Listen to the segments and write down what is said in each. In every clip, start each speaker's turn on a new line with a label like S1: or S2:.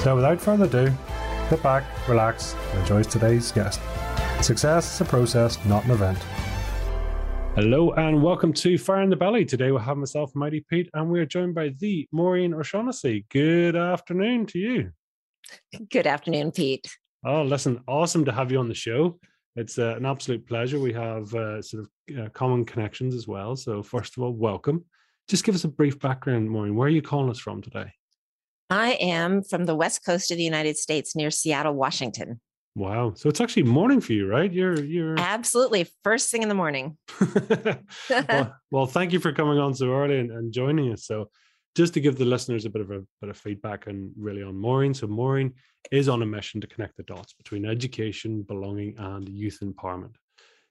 S1: So, without further ado, sit back, relax, and enjoy today's guest. Success is a process, not an event. Hello and welcome to Fire in the Belly. Today we have myself, Mighty Pete, and we are joined by the Maureen O'Shaughnessy. Good afternoon to you.
S2: Good afternoon, Pete.
S1: Oh, listen, awesome to have you on the show. It's uh, an absolute pleasure. We have uh, sort of uh, common connections as well. So, first of all, welcome. Just give us a brief background, Maureen. Where are you calling us from today?
S2: I am from the west coast of the United States near Seattle, Washington.
S1: Wow. So it's actually morning for you, right? You're you're
S2: absolutely first thing in the morning.
S1: well, well, thank you for coming on so early and, and, joining us. So just to give the listeners a bit of a bit of feedback and really on Maureen. So Maureen is on a mission to connect the dots between education, belonging, and youth empowerment.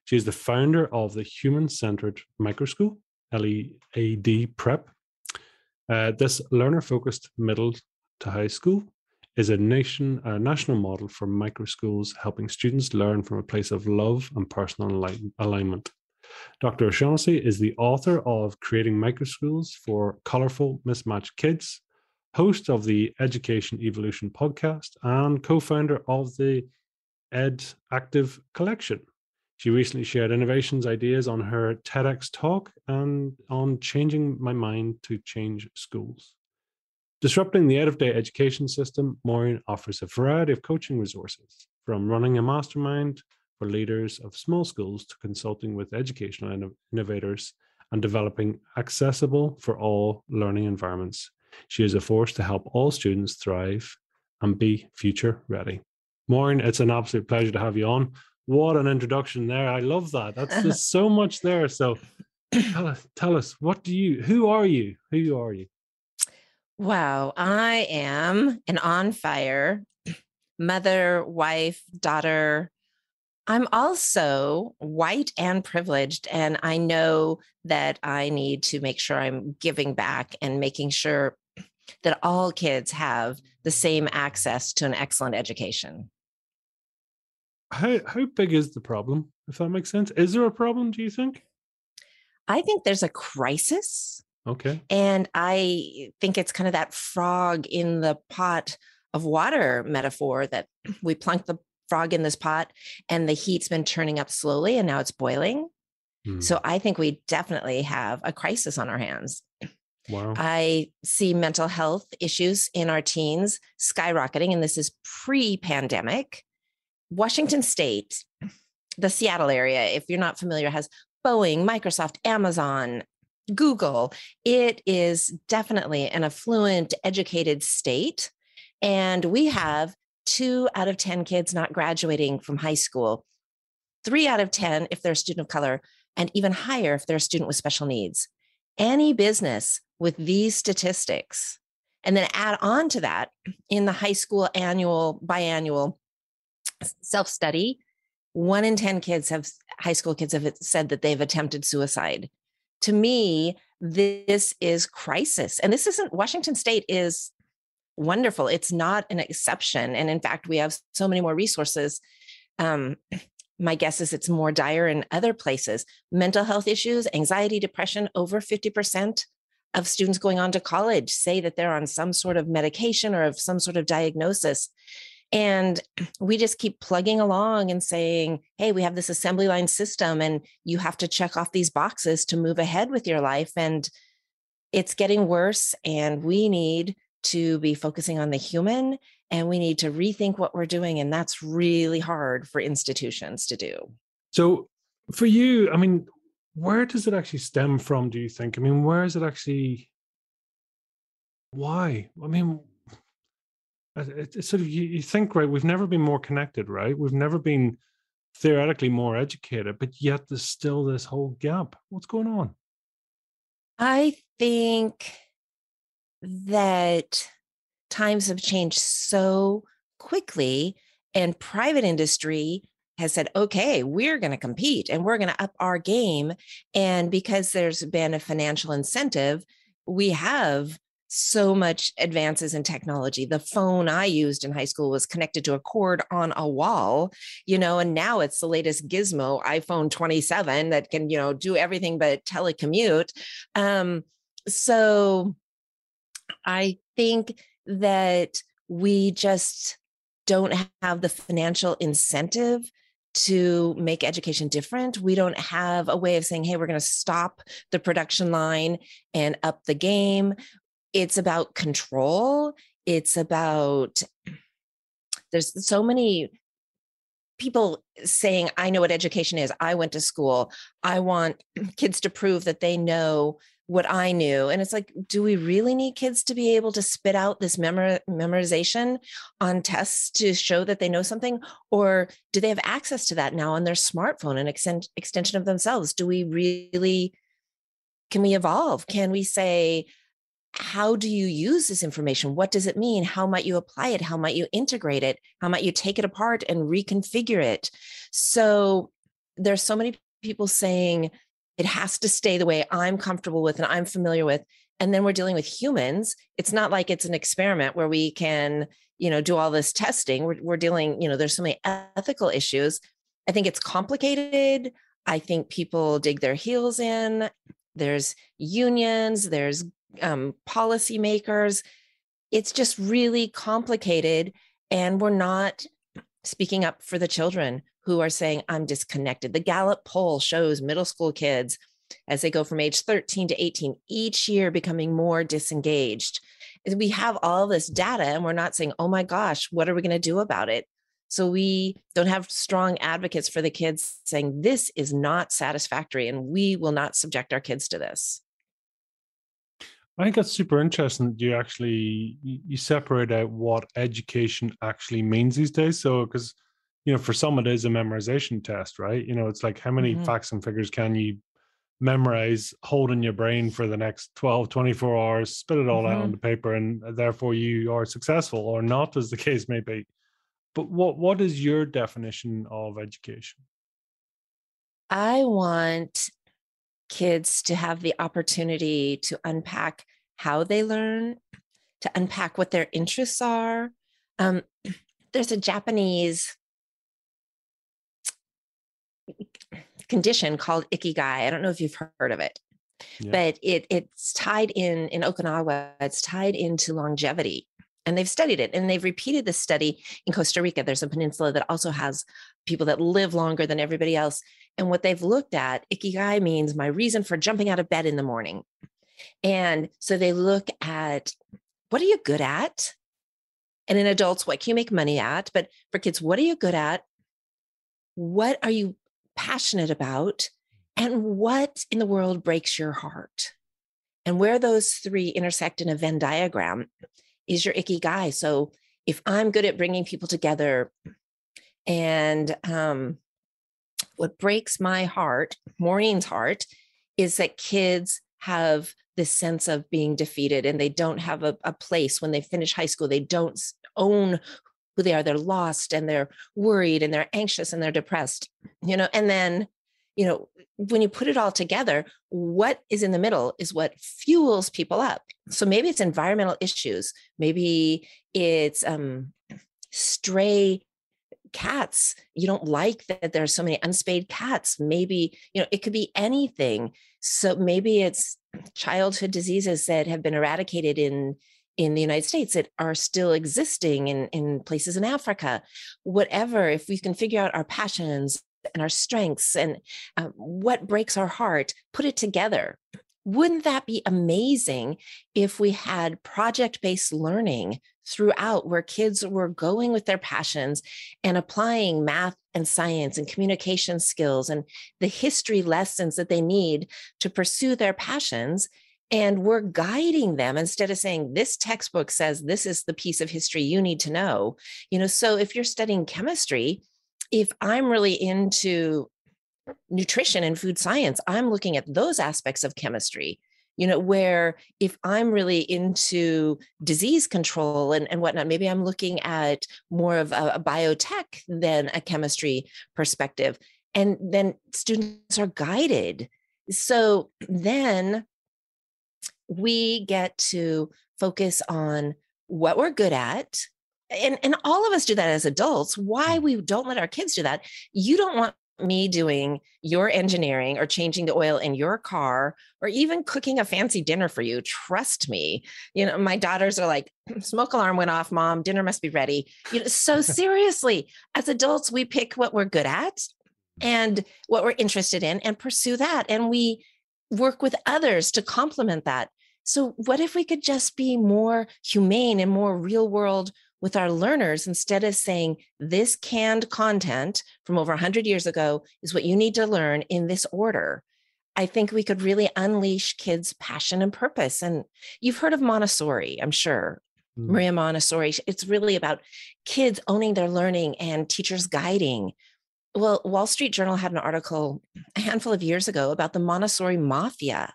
S1: She is the founder of the Human Centered Microschool, LEAD Prep. Uh, this learner focused middle to high school is a nation a national model for micro schools helping students learn from a place of love and personal alignment. Dr. O'Shaughnessy is the author of Creating Micro Schools for Colorful Mismatched Kids, host of the Education Evolution podcast, and co founder of the Ed Active Collective. She recently shared innovations ideas on her TEDx talk and on changing my mind to change schools. Disrupting the out of date education system, Maureen offers a variety of coaching resources, from running a mastermind for leaders of small schools to consulting with educational innovators and developing accessible for all learning environments. She is a force to help all students thrive and be future ready. Maureen, it's an absolute pleasure to have you on. What an introduction there. I love that. That's just so much there. So tell us, tell us, what do you, who are you? Who are you?
S2: Wow, I am an on fire mother, wife, daughter. I'm also white and privileged, and I know that I need to make sure I'm giving back and making sure that all kids have the same access to an excellent education.
S1: How how big is the problem? If that makes sense, is there a problem? Do you think?
S2: I think there's a crisis
S1: Okay.
S2: And I think it's kind of that frog in the pot of water metaphor that we plunk the frog in this pot and the heat's been turning up slowly and now it's boiling. Mm. So I think we definitely have a crisis on our hands.
S1: Wow.
S2: I see mental health issues in our teens skyrocketing, and this is pre pandemic. Washington State, the Seattle area, if you're not familiar, has Boeing, Microsoft, Amazon, Google, it is definitely an affluent, educated state. And we have two out of 10 kids not graduating from high school, three out of 10 if they're a student of color, and even higher if they're a student with special needs. Any business with these statistics, and then add on to that in the high school annual, biannual self study, one in 10 kids have, high school kids have said that they've attempted suicide to me, this is crisis. And this isn't Washington State is wonderful. It's not an exception. And in fact, we have so many more resources. Um, my guess is it's more dire in other places. Mental health issues, anxiety, depression, over 50% of students going on to college say that they're on some sort of medication or of some sort of diagnosis. And we just keep plugging along and saying, hey, we have this assembly line system, and you have to check off these boxes to move ahead with your life. And it's getting worse. And we need to be focusing on the human and we need to rethink what we're doing. And that's really hard for institutions to do.
S1: So, for you, I mean, where does it actually stem from, do you think? I mean, where is it actually? Why? I mean, it's sort of you, you think right we've never been more connected right we've never been theoretically more educated but yet there's still this whole gap what's going on
S2: i think that times have changed so quickly and private industry has said, okay, we're going to compete and we're going to up our game. And because there's been a financial incentive, we have so much advances in technology. The phone I used in high school was connected to a cord on a wall, you know, and now it's the latest gizmo iPhone 27 that can, you know, do everything but telecommute. Um, so I think that we just don't have the financial incentive to make education different. We don't have a way of saying, hey, we're going to stop the production line and up the game. It's about control. It's about, there's so many people saying, I know what education is. I went to school. I want kids to prove that they know what I knew. And it's like, do we really need kids to be able to spit out this memor- memorization on tests to show that they know something? Or do they have access to that now on their smartphone, an extent- extension of themselves? Do we really, can we evolve? Can we say, how do you use this information? What does it mean? How might you apply it? How might you integrate it? How might you take it apart and reconfigure it? So there's so many people saying, it has to stay the way I'm comfortable with and I'm familiar with. And then we're dealing with humans. It's not like it's an experiment where we can, you know, do all this testing. We're, we're dealing, you know, there's so many ethical issues. I think it's complicated. I think people dig their heels in. There's unions, there's um, policymakers. It's just really complicated. And we're not speaking up for the children who are saying, I'm disconnected. The Gallup poll shows middle school kids as they go from age 13 to 18 each year becoming more disengaged. We have all this data and we're not saying, oh my gosh, what are we going to do about it? So we don't have strong advocates for the kids saying this is not satisfactory and we will not subject our kids to this.
S1: I think that's super interesting that you actually you separate out what education actually means these days. So because you know, for some it is a memorization test, right? You know, it's like how many mm-hmm. facts and figures can you memorize, hold in your brain for the next 12, 24 hours, spit it all mm-hmm. out on the paper, and therefore you are successful or not, as the case may be. But what what is your definition of education?
S2: I want kids to have the opportunity to unpack how they learn, to unpack what their interests are. Um, there's a Japanese condition called ikigai. I don't know if you've heard of it, yeah. but it it's tied in in Okinawa. It's tied into longevity, and they've studied it and they've repeated this study in Costa Rica. There's a peninsula that also has people that live longer than everybody else. And what they've looked at, ikigai means my reason for jumping out of bed in the morning. And so they look at what are you good at? And in adults, what can you make money at? But for kids, what are you good at? What are you passionate about, and what in the world breaks your heart. And where those three intersect in a Venn diagram is your ikigai. So if I'm good at bringing people together, and um, what breaks my heart, Maureen's heart, is that kids have this sense of being defeated and they don't have a, a place when they finish high school. They don't own who they are they're lost and they're worried and they're anxious and they're depressed you know and then you know when you put it all together what is in the middle is what fuels people up. So maybe it's environmental issues maybe it's um stray cats. You don't like that there are so many unspayed cats. Maybe you know it could be anything. So maybe it's childhood diseases that have been eradicated in in the United States that are still existing in, in places in Africa. Whatever, if we can figure out our passions and our strengths and um, what breaks our heart, put it together. Wouldn't that be amazing if we had project based learning throughout where kids were going with their passions and applying math and science and communication skills and the history lessons that they need to pursue their passions and we're guiding them instead of saying this textbook says this is the piece of history you need to know you know so if you're studying chemistry if i'm really into nutrition and food science i'm looking at those aspects of chemistry you know where if i'm really into disease control and, and whatnot maybe i'm looking at more of a, a biotech than a chemistry perspective and then students are guided. So then we get to focus on what we're good at and, and all of us do that as adults why mm. we don't let our kids do that. You don't want me doing your engineering or changing the oil in your car or even cooking a fancy dinner for you trust me. You know my daughters are like smoke alarm went off mom. Dinner must be ready. You know so seriously as adults we pick what we're good at and what we're interested in and pursue that and we work with others to complement that. So what if we could just be more humane and more real world with our learners instead of saying this canned content from over 100 years ago is what you need to learn in this order i think we could really unleash kids passion and purpose and you've heard of montessori i'm sure mm. maria montessori it's really about kids owning their learning and teachers guiding well wall street journal had an article a handful of years ago about the montessori mafia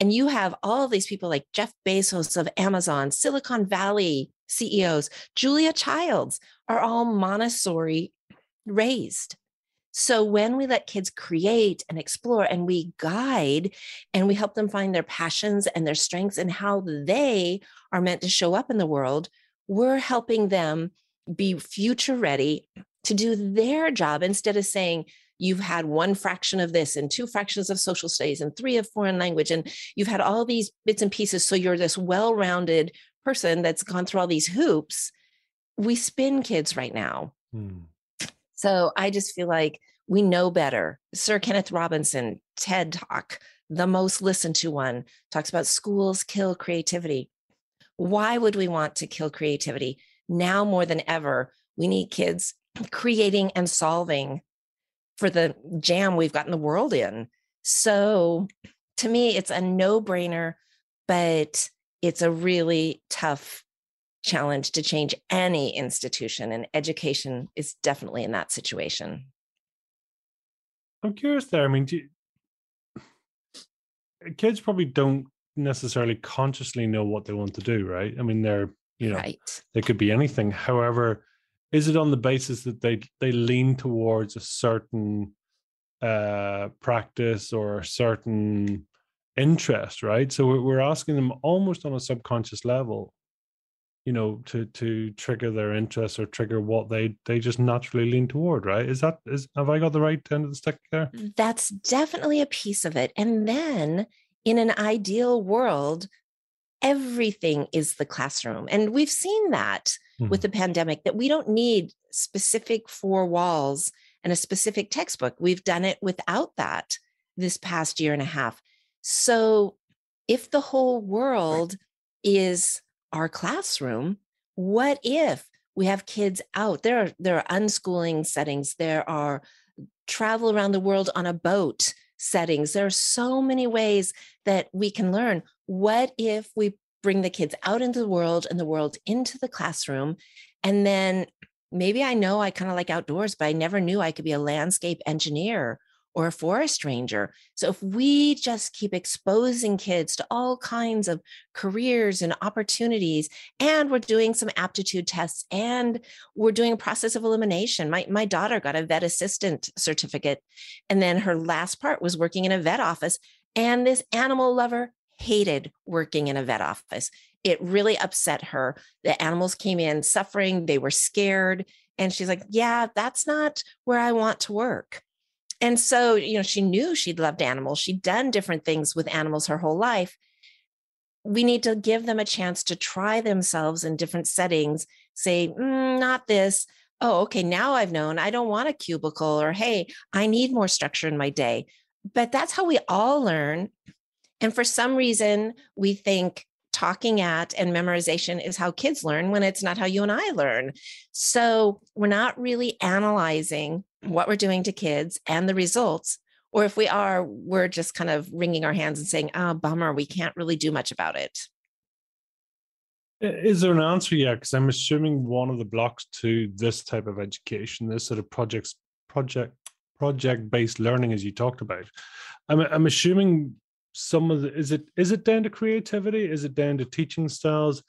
S2: and you have all of these people like jeff bezos of amazon silicon valley CEOs, Julia Childs are all Montessori raised. So when we let kids create and explore and we guide and we help them find their passions and their strengths and how they are meant to show up in the world, we're helping them be future ready to do their job instead of saying, you've had one fraction of this and two fractions of social studies and three of foreign language and you've had all these bits and pieces so you're this well-rounded person that's gone through all these hoops, we spin kids right now. Hmm. So I just feel like we know better. Sir Kenneth Robinson, TED Talk, the most listened to one, talks about schools kill creativity. Why would we want to kill creativity? Now more than ever, we need kids creating and solving for the jam we've gotten the world in. So to me, it's a no brainer, but it's a really tough challenge to change any institution, and education is definitely in that situation.
S1: I'm curious there. I mean, you, kids probably don't necessarily consciously know what they want to do, right? I mean, they're you know right. they could be anything. However, is it on the basis that they they lean towards a certain uh practice or a certain interest, right? So we're asking them almost on a subconscious level, you know, to to trigger their interest or trigger what they they just naturally lean toward, right? Is that is have I got the right end of the stick there?
S2: That's definitely a piece of it. And then in an ideal world, everything is the classroom. And we've seen that mm-hmm. with the pandemic that we don't need specific four walls and a specific textbook. We've done it without that this past year and a half. So, if the whole world is our classroom, what if we have kids out? There are, there are unschooling settings, there are travel around the world on a boat settings. There are so many ways that we can learn. What if we bring the kids out into the world and the world into the classroom? And then maybe I know I kind of like outdoors, but I never knew I could be a landscape engineer or a forest ranger. So if we just keep exposing kids to all kinds of careers and opportunities, and we're doing some aptitude tests and we're doing a process of elimination. My, my daughter got a vet assistant certificate, and then her last part was working in a vet office. And this animal lover hated working in a vet office. It really upset her. The animals came in suffering, they were scared. And she's like, Yeah, that's not where I want to work and so you know she knew she'd loved animals. She'd done different things with animals her whole life. We need to give them a chance to try themselves in different settings say mm, not this. Oh okay now i've known. I don't want a cubicle or hey i need more structure in my day. But that's how we all learn. And for some reason we think talking at and memorization is how kids learn when it's not how you and I learn. So we're not really analyzing what we're doing to kids and the results. Or if we are, we're just kind of wringing our hands and saying, oh, bummer, we can't really do much about it.
S1: Is there an answer yet? Because I'm assuming one of the blocks to this type of education, this sort of projects, project, project-based learning, as you talked about, I'm, I'm assuming some of the is it is it down to creativity? Is it down to teaching styles?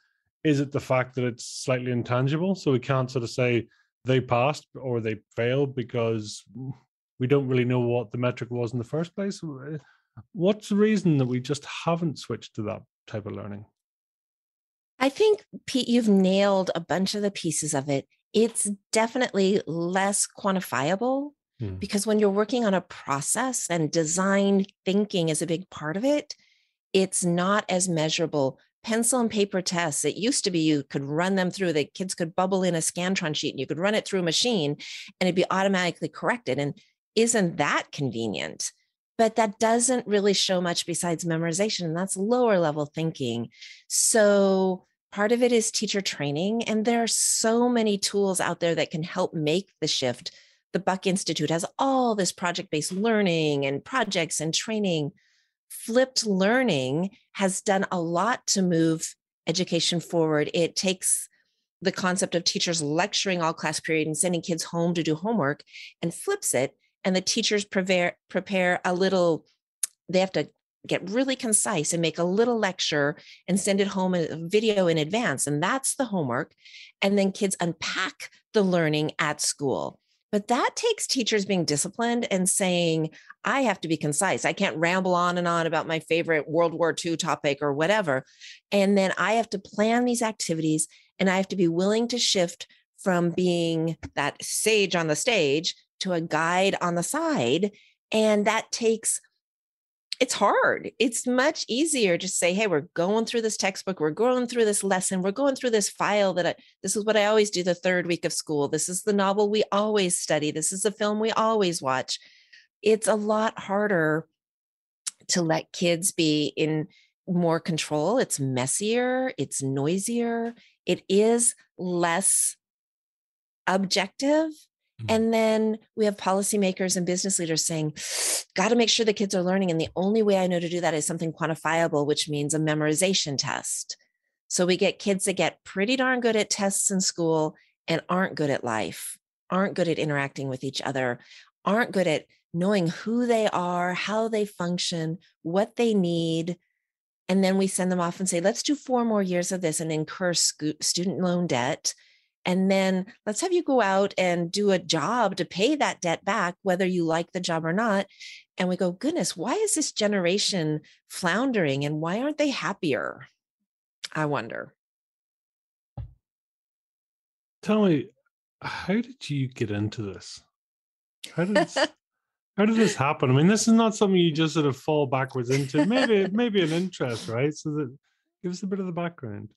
S1: Is it the fact that it's slightly intangible? So we can't sort of say they passed or they failed because we don't really know what the metric was in the first place. What's the reason that we just haven't switched to that type of learning?
S2: I think, Pete, you've nailed a bunch of the pieces of it. It's definitely less quantifiable hmm. because when you're working on a process and design thinking is a big part of it, it's not as measurable. Pencil and paper tests, it used to be you could run them through, the kids could bubble in a Scantron sheet and you could run it through a machine and it'd be automatically corrected. And isn't that convenient? but that doesn't really show much besides memorization and that's lower level thinking so part of it is teacher training and there are so many tools out there that can help make the shift the buck institute has all this project based learning and projects and training flipped learning has done a lot to move education forward. It takes the concept of teachers lecturing all class period and sending kids home to do homework and flips it and the teachers prepare prepare a little they have to get really concise and make a little lecture and send it home a video in advance and that's the homework and then kids unpack the learning at school but that takes teachers being disciplined and saying i have to be concise i can't ramble on and on about my favorite world war ii topic or whatever and then i have to plan these activities and i have to be willing to shift from being that sage on the stage to a guide on the side. And that takes, it's hard. It's much easier to say, hey, we're going through this textbook, we're going through this lesson, we're going through this file that I, this is what I always do the third week of school. This is the novel we always study. This is the film we always watch. It's a lot harder to let kids be in more control. It's messier, it's noisier, it is less objective. Mm-hmm. And then we have policymakers and business leaders saying, got to make sure the kids are learning. And the only way I know to do that is something quantifiable, which means a memorization test. So we get kids that get pretty darn good at tests in school and aren't good at life, aren't good at interacting with each other, aren't good at knowing who they are, how they function, what they need. And then we send them off and say, let's do four more years of this and incur student loan debt and then let's have you go out and do a job to pay that debt back, whether you like the job or not. And we go, goodness, why is this generation floundering and why aren't they happier? I wonder.
S1: Tell me, how did you get into this? How did this, how did this happen? I mean, this is not something you just sort of fall backwards into. Maybe maybe an interest, right? So that give us a bit of the background.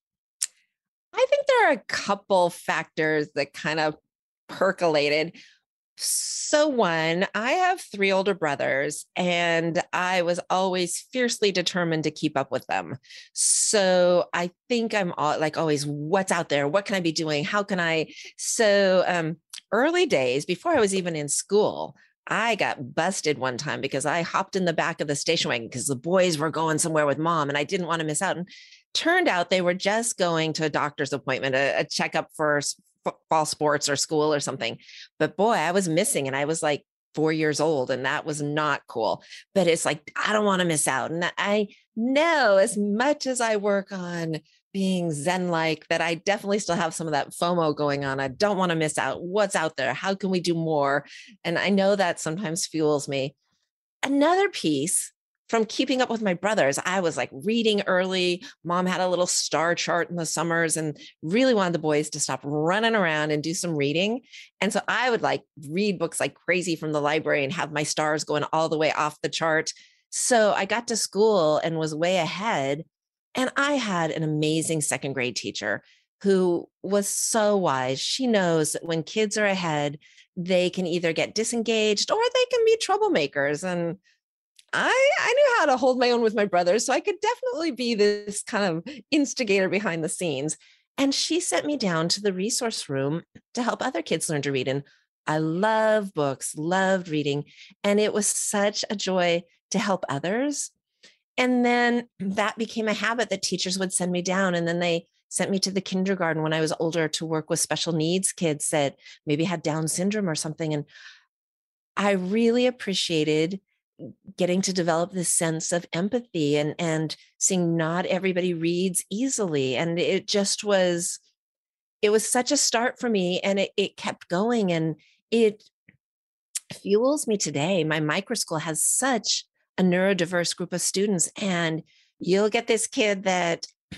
S2: Are a couple factors that kind of percolated. So, one, I have three older brothers, and I was always fiercely determined to keep up with them. So, I think I'm all, like always, what's out there? What can I be doing? How can I? So, um, early days, before I was even in school, I got busted one time because I hopped in the back of the station wagon because the boys were going somewhere with mom and I didn't want to miss out. And turned out they were just going to a doctor's appointment, a, a checkup for fall sports or school or something. But boy, I was missing and I was like four years old and that was not cool. But it's like, I don't want to miss out. And I know as much as I work on being zen like that i definitely still have some of that fomo going on i don't want to miss out what's out there how can we do more and i know that sometimes fuels me another piece from keeping up with my brothers, I was like reading early. Mom had a little star chart in the summers and really wanted the boys to stop running around and do some reading. And so I would like read books like crazy from the library and have my stars going all the way off the chart. So I got to school and was way ahead. And I had an amazing second grade teacher who was so wise. She knows that when kids are ahead, they can either get disengaged or they can be troublemakers. And I I knew how to hold my own with my brothers, so I could definitely be this kind of instigator behind the scenes. And she sent me down to the resource room to help other kids learn to read. And I love books, loved reading, and it was such a joy to help others. And then that became a habit that teachers would send me down, and then they sent me to the kindergarten when I was older to work with special needs kids that maybe had Down syndrome or something. And I really appreciated getting to develop this sense of empathy and and seeing not everybody reads easily and it just was it was such a start for me and it, it kept going and it fuels me today. My micro school has such a neurodiverse group of students and you'll get this kid that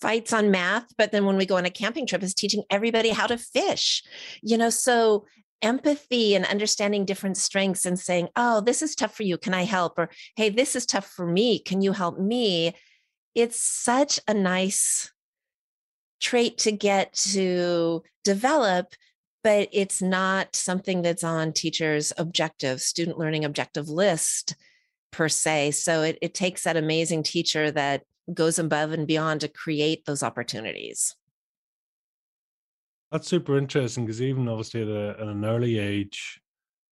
S2: fights on math but then when we go on a camping trip is teaching everybody how to fish you know so empathy and understanding different strengths and saying, oh, this is tough for you. Can I help? Or, hey, this is tough for me. Can you help me? It's such a nice trait to get to develop, but it's not something that's on teachers' objective, student learning objective list per se. So it, it takes that amazing teacher that goes above and beyond to create those opportunities.
S1: That's super interesting because even obviously at, a, at, an early age,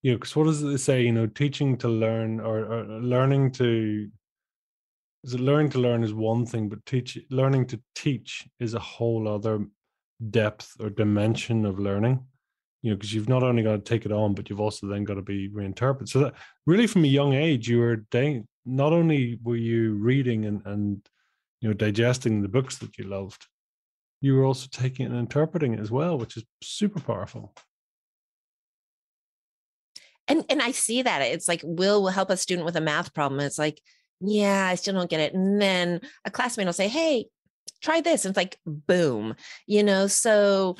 S1: you know, because what does it say? You know, teaching to learn or, or learning to is it learning to learn is one thing, but teach learning to teach is a whole other depth or dimension of learning. You know, because you've not only got to take it on, but you've also then got to be reinterpreted. So that really, from a young age, you were da- not only were you reading and and you know digesting the books that you loved, you were also taking and interpreting it as well, which is super powerful.
S2: And and I see that it's like Will will help a student with a math problem. It's like, yeah, I still don't get it. And then a classmate will say, Hey, try this. And it's like, boom, you know, so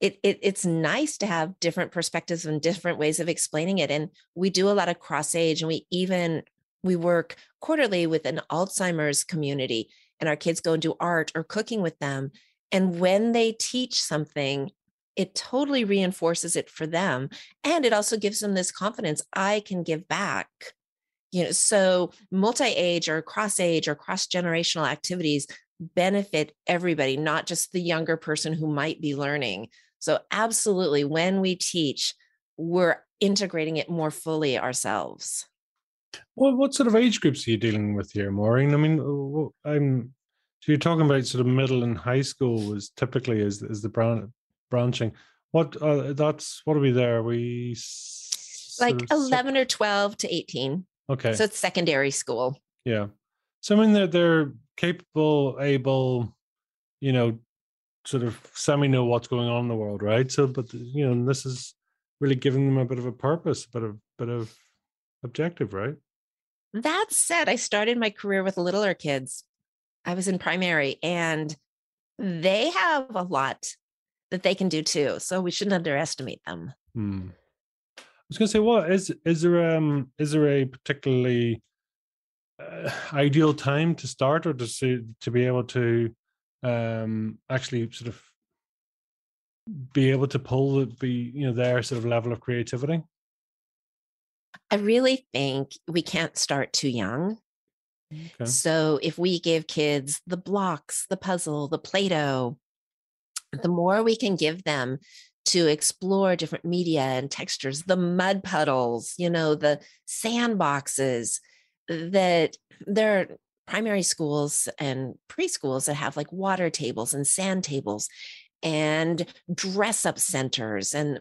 S2: it, it it's nice to have different perspectives and different ways of explaining it. And we do a lot of cross age and we even we work quarterly with an Alzheimer's community and our kids go and do art or cooking with them and when they teach something, it totally reinforces it for them. And it also gives them this confidence I can give back. You know, so multi age or cross age or cross generational activities benefit everybody, not just the younger person who might be learning. So, absolutely, when we teach, we're integrating it more fully ourselves.
S1: Well, what sort of age groups are you dealing with here, Maureen? I mean, uh, I'm so you're talking about sort of middle and high school was typically is is the brand, branching. What uh, that's what are we there? Are we
S2: like eleven or twelve to eighteen.
S1: Okay.
S2: So it's secondary school.
S1: Yeah. So I mean they're they're capable, able, you know, sort of semi know what's going on in the world, right? So but you know, this is really giving them a bit of a purpose, a bit of bit of objective, right?
S2: That said, I started my career with littler kids. I was in primary and they have a lot that they can do too. So we shouldn't underestimate them.
S1: Hmm. I was going to say, what is is is there um is there a particularly uh, ideal time to start or to see, to be able to um actually sort of be able to pull the be you know their sort of level of creativity?
S2: I really think we can't start too young. Okay. So if we give kids the blocks, the puzzle, the Play Doh, the more we can give them to explore different media and textures, the mud puddles, you know, the sandboxes that there are primary schools and preschools that have like water tables and sand tables and dress up centers and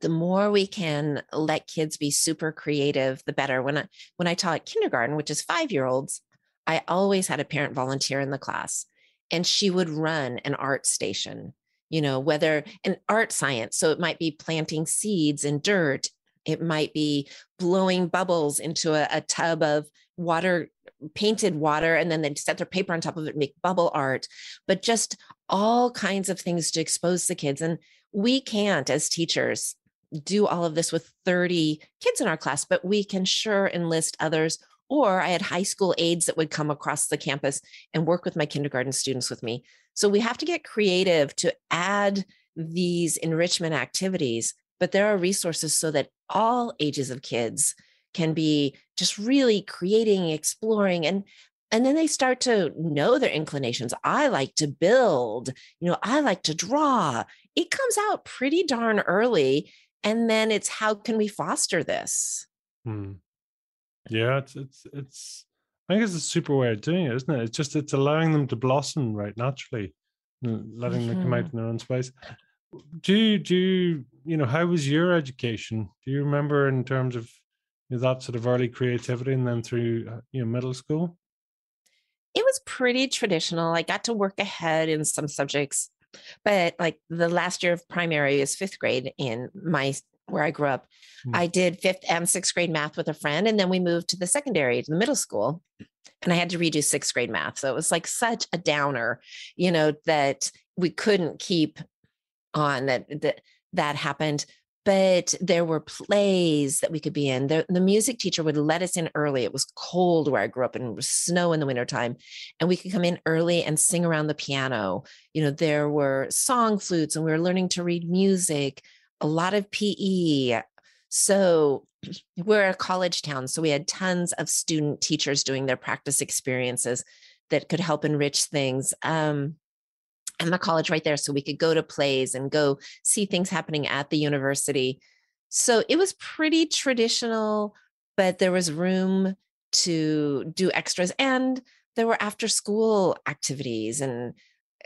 S2: the more we can let kids be super creative the better. When i when i taught kindergarten which is 5 year olds i always had a parent volunteer in the class and she would run an art station you know whether an art science. So it might be planting seeds in dirt. It might be blowing bubbles into a, a tub of water painted water and then they'd set their paper on top of it make bubble art. But just all kinds of things to expose the kids. And we can't as teachers do all of this with 30 kids in our class, but we can sure enlist others. Or I had high school aides that would come across the campus and work with my kindergarten students with me. So we have to get creative to add these enrichment activities, but there are resources so that all ages of kids can be just really creating, exploring, and and then they start to know their inclinations. I like to build, you know, I like to draw. It comes out pretty darn early and then it's how can we foster this
S1: hmm. yeah it's it's it's i think it's a super way of doing it isn't it it's just it's allowing them to blossom right naturally letting mm-hmm. them come out in their own space do you do you, you know how was your education do you remember in terms of that sort of early creativity and then through uh, you know middle school?
S2: It was pretty traditional. I got to work ahead in some subjects, but like the last year of primary is fifth grade in my where I grew up. Mm. I did fifth and sixth grade math with a friend, and then we moved to the secondary, to the middle school, and I had to redo sixth grade math. So it was like such a downer, you know, that we couldn't keep on that that that happened but there were plays that we could be in. The, the, music teacher would let us in early. It was cold where I grew up and it was snow in the wintertime. And we could come in early and sing around the piano. You know, there were song flutes and we were learning to read music, a lot of PE. So we're a college town. So we had tons of student teachers doing their practice experiences that could help enrich things. Um, and the college right there. So we could go to plays and go see things happening at the university. So it was pretty traditional, but there was room to do extras. And there were after school activities and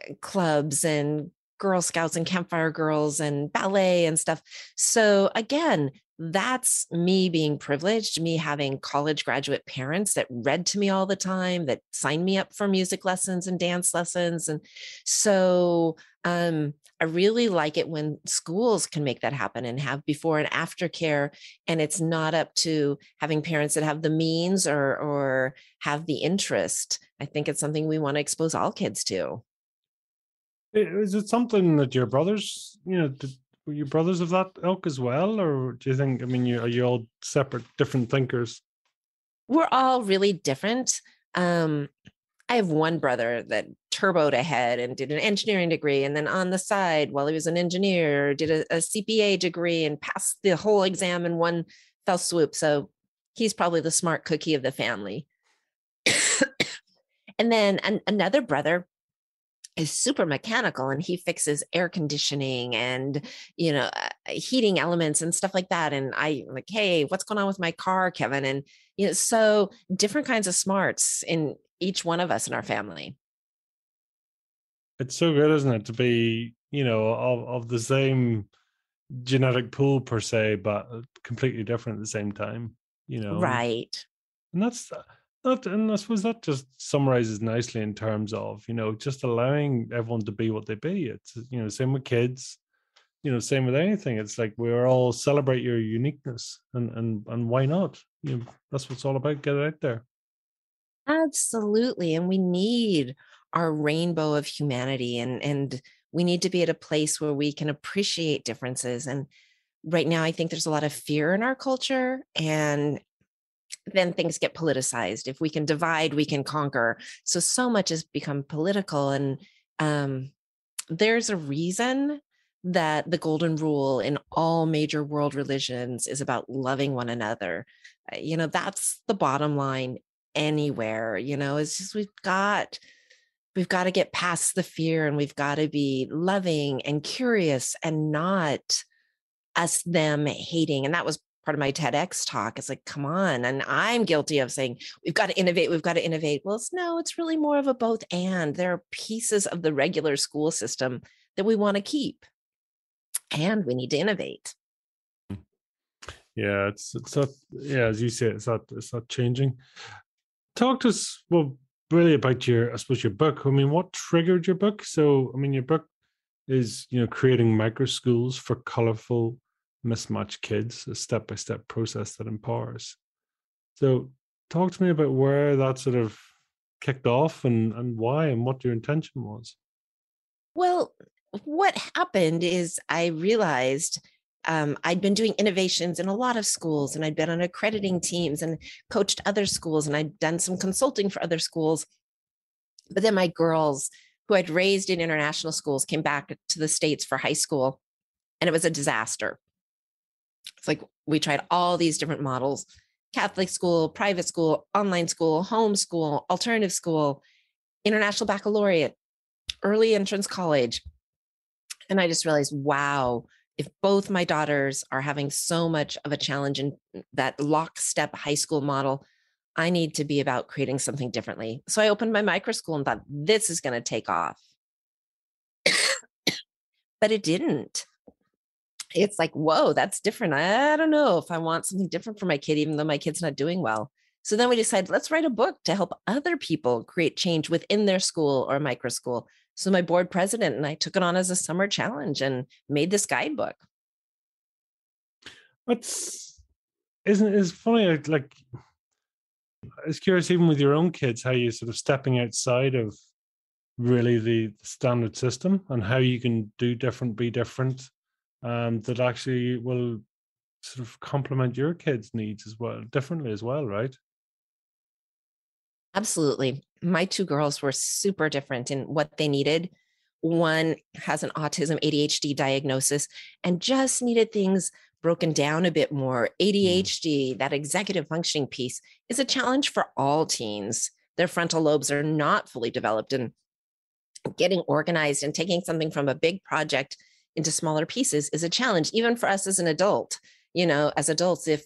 S2: eh, clubs and Girl Scouts and Campfire Girls and ballet and stuff. So again, that's me being privileged, me having college graduate parents that read to me all the time, that signed me up for music lessons and dance lessons. And so um, I really like it when schools can make that happen and have before and after care. And it's not up to having parents that have the means or, or have the interest. I think it's something we want to expose all kids to.
S1: Is it something that your brothers, you know, were you brothers of that ilk as well, or do you think? I mean, you are you all separate, different thinkers?
S2: We're all really different. Um, I have one brother that turboed ahead and did an engineering degree, and then on the side, while he was an engineer, did a, a CPA degree and passed the whole exam in one fell swoop. So he's probably the smart cookie of the family. and then an, another brother is super mechanical and he fixes air conditioning and you know uh, heating elements and stuff like that. And i like hey what's going on with my car kevin? And you know so different kinds of smarts in each one of us in our family.
S1: It's so good isn't it to be you know of, of the same genetic pool per se but uh, completely different at the same time you know?
S2: Right.
S1: And that's uh, that and I suppose that just summarizes nicely in terms of you know just allowing everyone to be what they be. It's you know same with kids, you know same with anything. It's like we're all celebrate your uniqueness and and and why not? You know that's what's all about. Get it out there.
S2: Absolutely, and we need our rainbow of humanity, and and we need to be at a place where we can appreciate differences and right now i think there's a lot of fear in our culture and then things get politicized. If we can divide, we can conquer. So so much has become political, and um, there's a reason that the golden rule in all major world religions is about loving one another. You know, that's the bottom line anywhere. You know, it's just we've got we've got to get past the fear and we've got to be loving and curious and not us them hating and that was part of my TEDx talk. It's like, come on. And I'm guilty of saying, we've got to innovate, we've got to innovate. Well, it's no, it's really more of a both and. There are pieces of the regular school system that we want to keep, and we need to innovate. Mm.
S1: Yeah, it's it's not yeah, as you say, it's not it's not changing. Talk to us well really about your I suppose your book. I mean, what triggered your book? So I mean your book is you know creating micro schools for colorful mismatched kids, a step by step process that empowers. So, talk to me about where that sort of kicked off and, and why and what your intention was.
S2: Well, what happened is I realized um, I'd been doing innovations in a lot of schools and I'd been on accrediting teams and coached other schools and I'd done some consulting for other schools. But then my girls, who I'd raised in international schools, came back to the States for high school and it was a disaster. It's like we tried all these different models Catholic school, private school, online school, homeschool, alternative school, international baccalaureate, early entrance college. And I just realized, wow, if both my daughters are having so much of a challenge in that lockstep high school model, I need to be about creating something differently. So I opened my micro school and thought, this is going to take off. but it didn't it's like, whoa, that's different. I don't know if I want something different for my kid, even though my kid's not doing well. So then we decided, let's write a book to help other people create change within their school or micro school. So my board president and I took it on as a summer challenge and made this guidebook.
S1: What's isn't it is funny like I was curious even with your own kids how you're sort of stepping outside of really the standard system and how you can do different, be different, um, that actually will sort of complement your kids' needs as well, differently as well, right?
S2: Absolutely. My two girls were super different in what they needed. One has an autism ADHD diagnosis and just needed things broken down a bit more. ADHD, mm. that executive functioning piece, is a challenge for all teens. Their frontal lobes are not fully developed, and getting organized and taking something from a big project into smaller pieces is a challenge, even for us as an adult. You know, as adults, if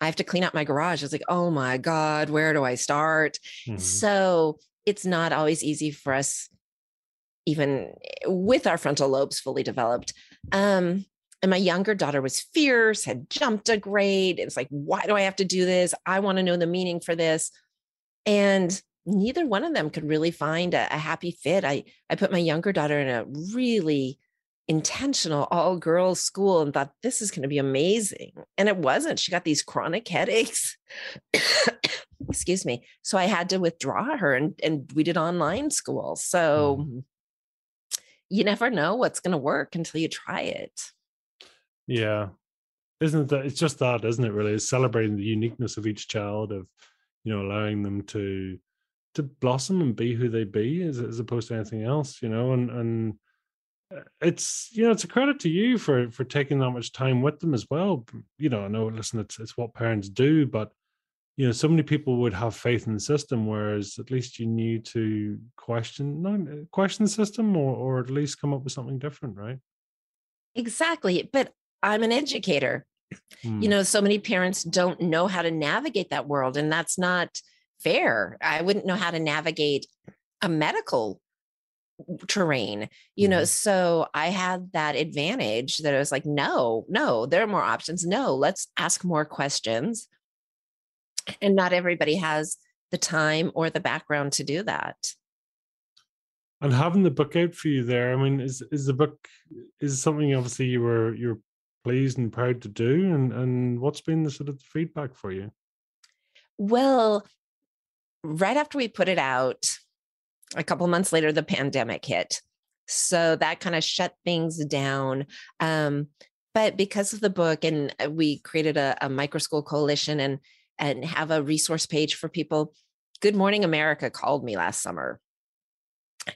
S2: I have to clean out my garage, it's like, oh my God, where do I start? Mm-hmm. So it's not always easy for us, even with our frontal lobes fully developed. Um, and my younger daughter was fierce, had jumped a grade. It's like, why do I have to do this? I want to know the meaning for this. And neither one of them could really find a, a happy fit. I I put my younger daughter in a really intentional all girls school and thought this is going to be amazing. And it wasn't. She got these chronic headaches. Excuse me. So I had to withdraw her and, and we did online school. So mm. you never know what's going to work until you try it.
S1: Yeah. Isn't that it's just that, isn't it? Really, it's celebrating the uniqueness of each child, of you know, allowing them to to blossom and be who they be as, as opposed to anything else, you know, and and it's you know it's a credit to you for for taking that much time with them as well you know i know listen it's it's what parents do but you know so many people would have faith in the system whereas at least you need to question uh, question the system or or at least come up with something different right
S2: exactly but i'm an educator hmm. you know so many parents don't know how to navigate that world and that's not fair. I wouldn't know how to navigate a medical terrain you know mm-hmm. so i had that advantage that i was like no no there are more options. No let's ask more questions. And not everybody has the time or the background to do that.
S1: And having the book out for you there i mean is is the book is something obviously you were you're pleased and proud to do and and what's been the sort of feedback for you?
S2: Well right after we put it out, a couple months later, the pandemic hit. So that kind of shut things down. Um, but because of the book, and uh, we created a, a microschool coalition and and have a resource page for people. Good Morning America called me last summer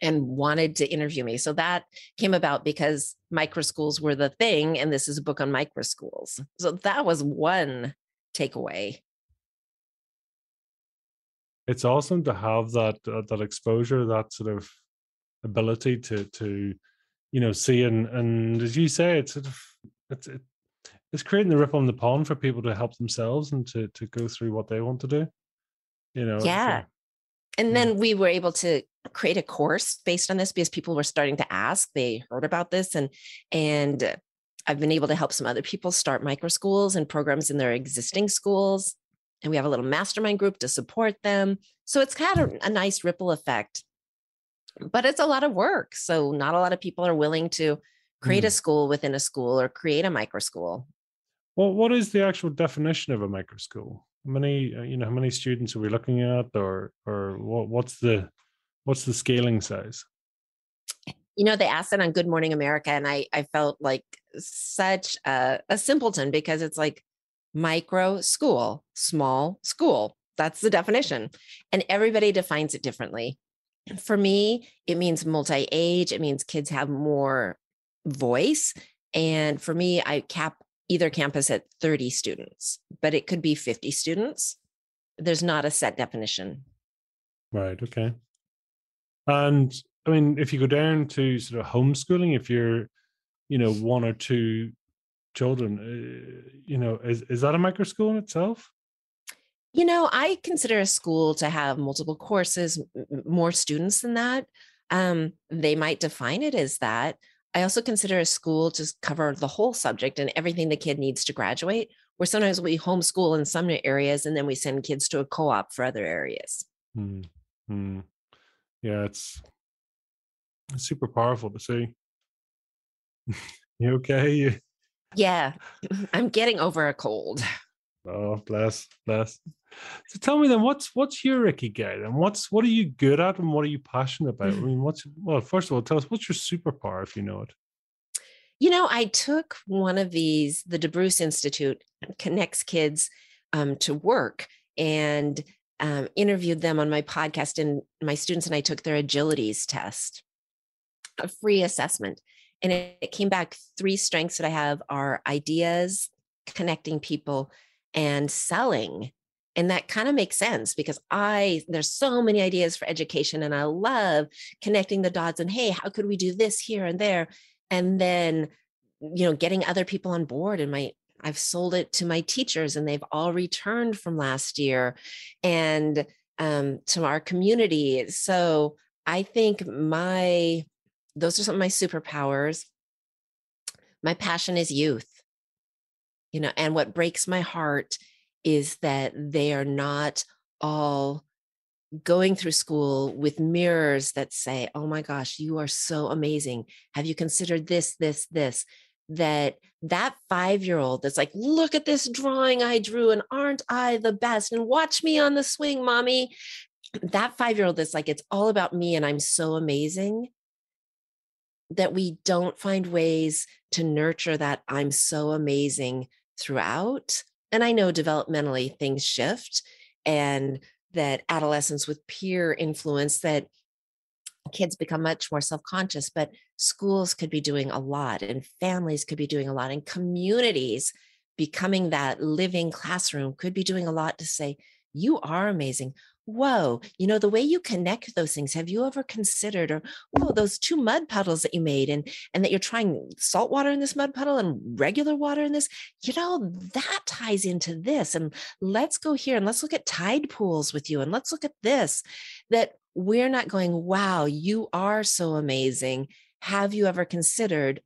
S2: and wanted to interview me. So that came about because microschools were the thing, and this is a book on microschools. So that was one takeaway
S1: it's awesome to have that uh, that exposure, that sort of ability to to you know see and and as you say, it's sort of it's it, it's creating the ripple in the pond for people to help themselves and to to go through what they want to do. You know,
S2: yeah. So, and then we were able to create a course based on this because people were starting to ask. They heard about this and and I've been able to help some other people start micro schools and programs in their existing schools and we have a little mastermind group to support them. So it's kind of a nice ripple effect. But it's a lot of work. So not a lot of people are willing to create mm. a school within a school or create a micro school.
S1: Well, what is the actual definition of a micro school? How many, uh, you know, how many students are we looking at, or or what, what's the what's the scaling size?
S2: You know, they asked it on Good Morning America, and I I felt like such a, a simpleton because it's like micro school, small school. That's the definition. And everybody defines it differently. For me, it means multi age, it means kids have more voice. And for me, I cap either campus at 30 students, but it could be 50 students. There's not a set definition.
S1: Right. Okay. And I mean, if you go down to sort of homeschooling, if you're, you know, one or two children uh, you know is, is that a micro school in itself
S2: you know i consider a school to have multiple courses more students than that um, they might define it as that I also consider a school to cover the whole subject and everything the kid needs to graduate. Where sometimes we homeschool in some areas and then we send kids to a co op for other areas.
S1: Mm-hmm. Yeah, it's, it's super powerful to see. you okay? You...
S2: Yeah, I'm getting over a cold.
S1: Oh, bless, bless. So tell me then, what's what's your Ricky ikigai and what's what are you good at and what are you passionate about? I mean, what's well, first of all, tell us what's your superpower if you know it.
S2: You know, I took one of these, the DeBruce Institute connects kids um, to work and um, interviewed them on my podcast. And my students and I took their agilities test, a free assessment. And it, it came back three strengths that I have are ideas, connecting people, and selling and that kind of makes sense because i there's so many ideas for education and i love connecting the dots and hey how could we do this here and there? And then you know getting other people on board and my i've sold it to my teachers and they've all returned from last year and um, to our community. So i think my those are some of my superpowers. My passion is youth. You know and what breaks my heart is that they are not all going through school with mirrors that say oh my gosh you are so amazing. Have you considered this this this? That that 5 year old that's like look at this drawing i drew and aren't i the best? And watch me on the swing mommy. That 5 year old that's like it's all about me and i'm so amazing that we don't find ways to nurture that i'm so amazing throughout and I know developmentally things shift and that adolescents with peer influence that kids become much more self-conscious but schools could be doing a lot and families could be doing a lot and communities becoming that living classroom could be doing a lot to say you are amazing whoa, you know, the way you connect those things, have you ever considered, or whoa, those two mud puddles that you made and and that you're trying salt water in this mud puddle and regular water in this, you know, that ties into this. And let's go here and let's look at tide pools with you and let's look at this. That we're not going, wow, you are so amazing. Have you ever considered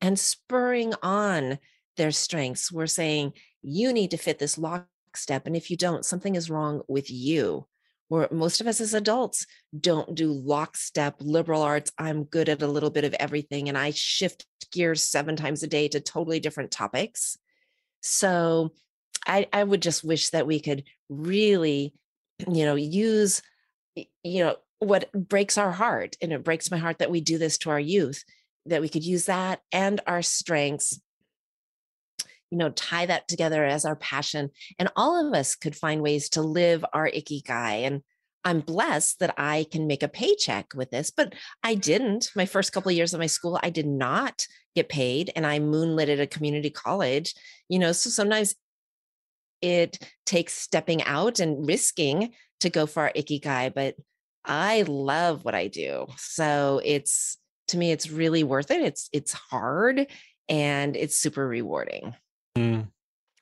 S2: and spurring on their strengths? We're saying you need to fit this lockstep. And if you don't, something is wrong with you where most of us as adults don't do lockstep liberal arts. I'm good at a little bit of everything and I shift gears seven times a day to totally different topics. So I, I would just wish that we could really, you know, use, you know, what breaks our heart. And it breaks my heart that we do this to our youth, that we could use that and our strengths you know tie that together as our passion and all of us could find ways to live our ikigai. and i'm blessed that i can make a paycheck with this but i didn't my first couple of years of my school i did not get paid and i moonlit at a community college you know so sometimes it takes stepping out and risking to go for our ikigai, but i love what i do so it's to me it's really worth it it's it's hard and it's super rewarding
S1: Mm.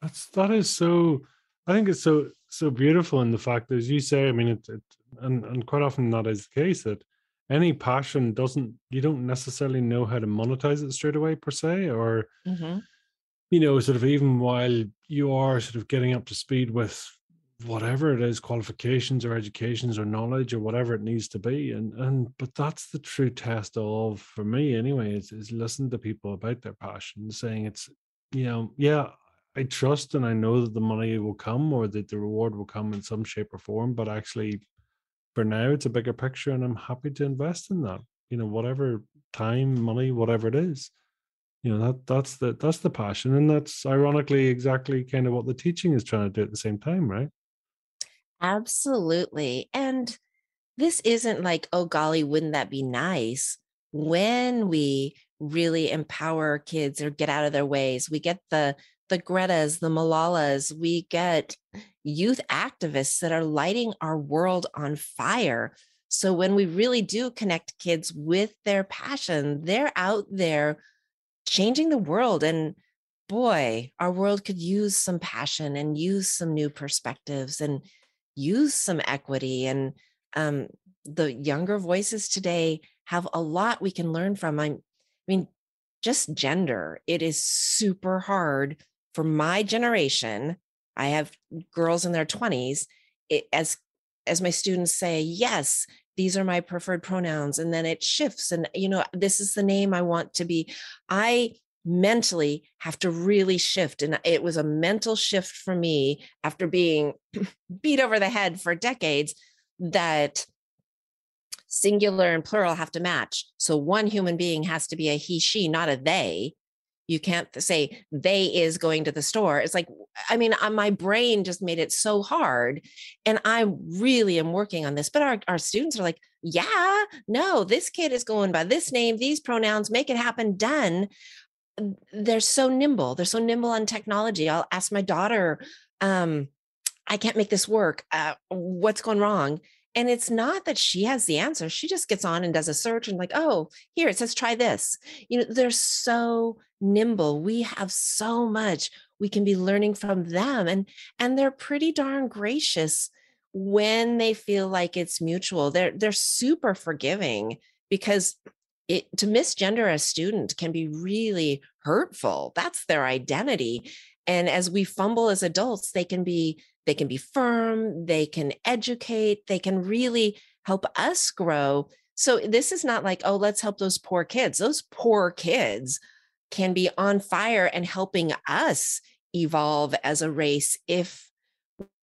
S1: That's that is so. I think it's so so beautiful in the fact that, as you say, I mean, it, it and and quite often that is the case that any passion doesn't you don't necessarily know how to monetize it straight away per se, or mm-hmm. you know, sort of even while you are sort of getting up to speed with whatever it is qualifications or educations or knowledge or whatever it needs to be and and but that's the true test of for me anyway is, is listen to people about their passion saying it's you know, yeah, I trust and I know that the money will come or that the reward will come in some shape or form. But actually, for now, it's a bigger picture, and I'm happy to invest in that. You know, whatever time, money, whatever it is. You know that that's the that's the passion, and that's ironically exactly kind of what the teaching is trying to do at the same time, right?
S2: Absolutely, and this isn't like, oh golly, wouldn't that be nice? When we really empower kids or get out of their ways. We get the the Gretas, the Malalas, we get youth activists that are lighting our world on fire. So when we really do connect kids with their passion, they're out there changing the world. And boy, our world could use some passion and use some new perspectives and use some equity. And um, the younger voices today have a lot we can learn from. I'm mean, just gender. It is super hard for my generation. I have girls in their 20s. It, as as my students say, yes, these are my preferred pronouns and then it shifts and you know this is the name I want to be. I mentally have to really shift and it was a mental shift for me after being beat over the head for decades that singular and plural have to match. So one human being has to be a he, she, not a they. You can't say they is going to the store. It's like, I mean, uh, my brain just made it so hard. And I really am working on this. But our, our students are like, yeah, no, this kid is going by this name, these pronouns, make it happen, done. They're so nimble. They're so nimble on technology. I'll ask my daughter, um, I can't make this work. Uh, what's going wrong? And it's not that she has the answer. She just gets on and does a search and like, oh, here it says try this. You know, they're so nimble. We have so much we can be learning from them. And and they're pretty darn gracious when they feel like it's mutual. They're they're super forgiving because it to misgender a student can be really hurtful. That's their identity. And as we fumble as adults, they can be they can be firm, they can educate, they can really help us grow. So this is not like, oh, let's help those poor kids. Those poor kids can be on fire and helping us evolve as a race if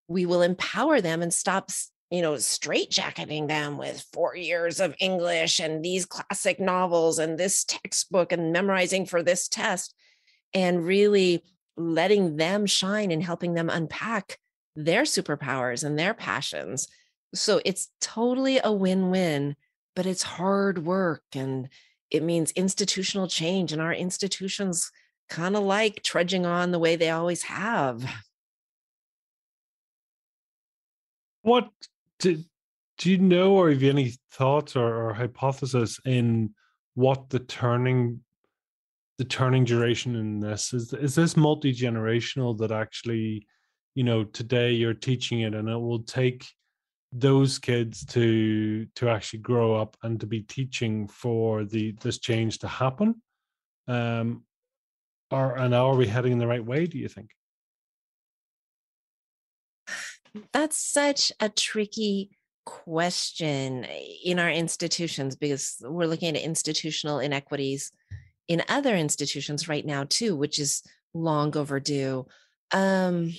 S2: we will empower them and stop you know straitjacketing them with four years of english and these classic novels and this textbook and memorizing for this test and really letting them shine and helping them unpack their superpowers and their passions. So it's totally a win win, but it's hard work and it means institutional change. And our institutions kind of like trudging on the way they always have.
S1: What do, do you know, or have you any thoughts or, or hypothesis in what the turning the turning duration in this is? Is this multi generational that actually you know today you're teaching it and it will take those kids to to actually grow up and to be teaching for the this change to happen. Um or and are we heading in the right way do you think?
S2: That's such a tricky question in our institutions because we're looking at institutional inequities in other institutions right now too which is long overdue. Um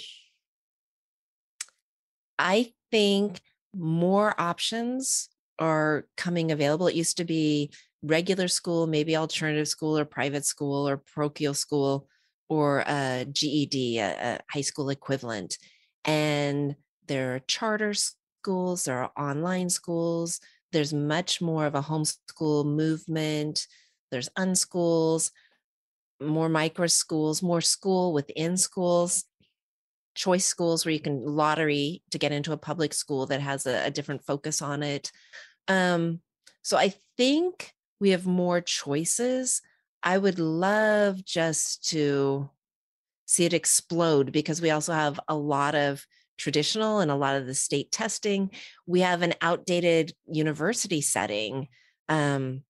S2: I think more options are coming available. It used to be regular school, maybe alternative school or private school or parochial school or a GED, a, a high school equivalent. And there are charter schools, there are online schools. There's much more of a homeschool movement. There's unschools, more micro schools, more school within schools choice schools where you can lottery to get into a public school that has a, a different focus on it. Um, so I think we have more choices. I would love just to see it explode because we also have a lot of traditional and a lot of the state testing. We have an outdated university setting um,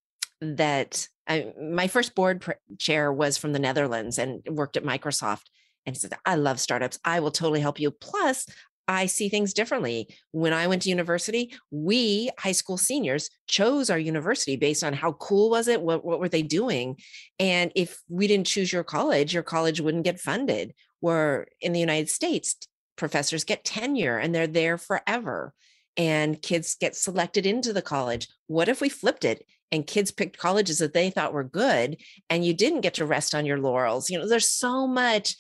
S2: that I, my first board chair was from the Netherlands and worked at Microsoft. And he said, I love startups. I will totally help you. Plus, I see things differently. When I went to university, we high school seniors chose our university based on how cool was it? What, what were they doing? And if we didn't choose your college, your college wouldn't get funded. Where in the United States, professors get tenure and they're there forever. And kids get selected into the college. What if we flipped it and kids picked colleges that they thought were good and you didn't get to rest on your laurels? You know, there's so much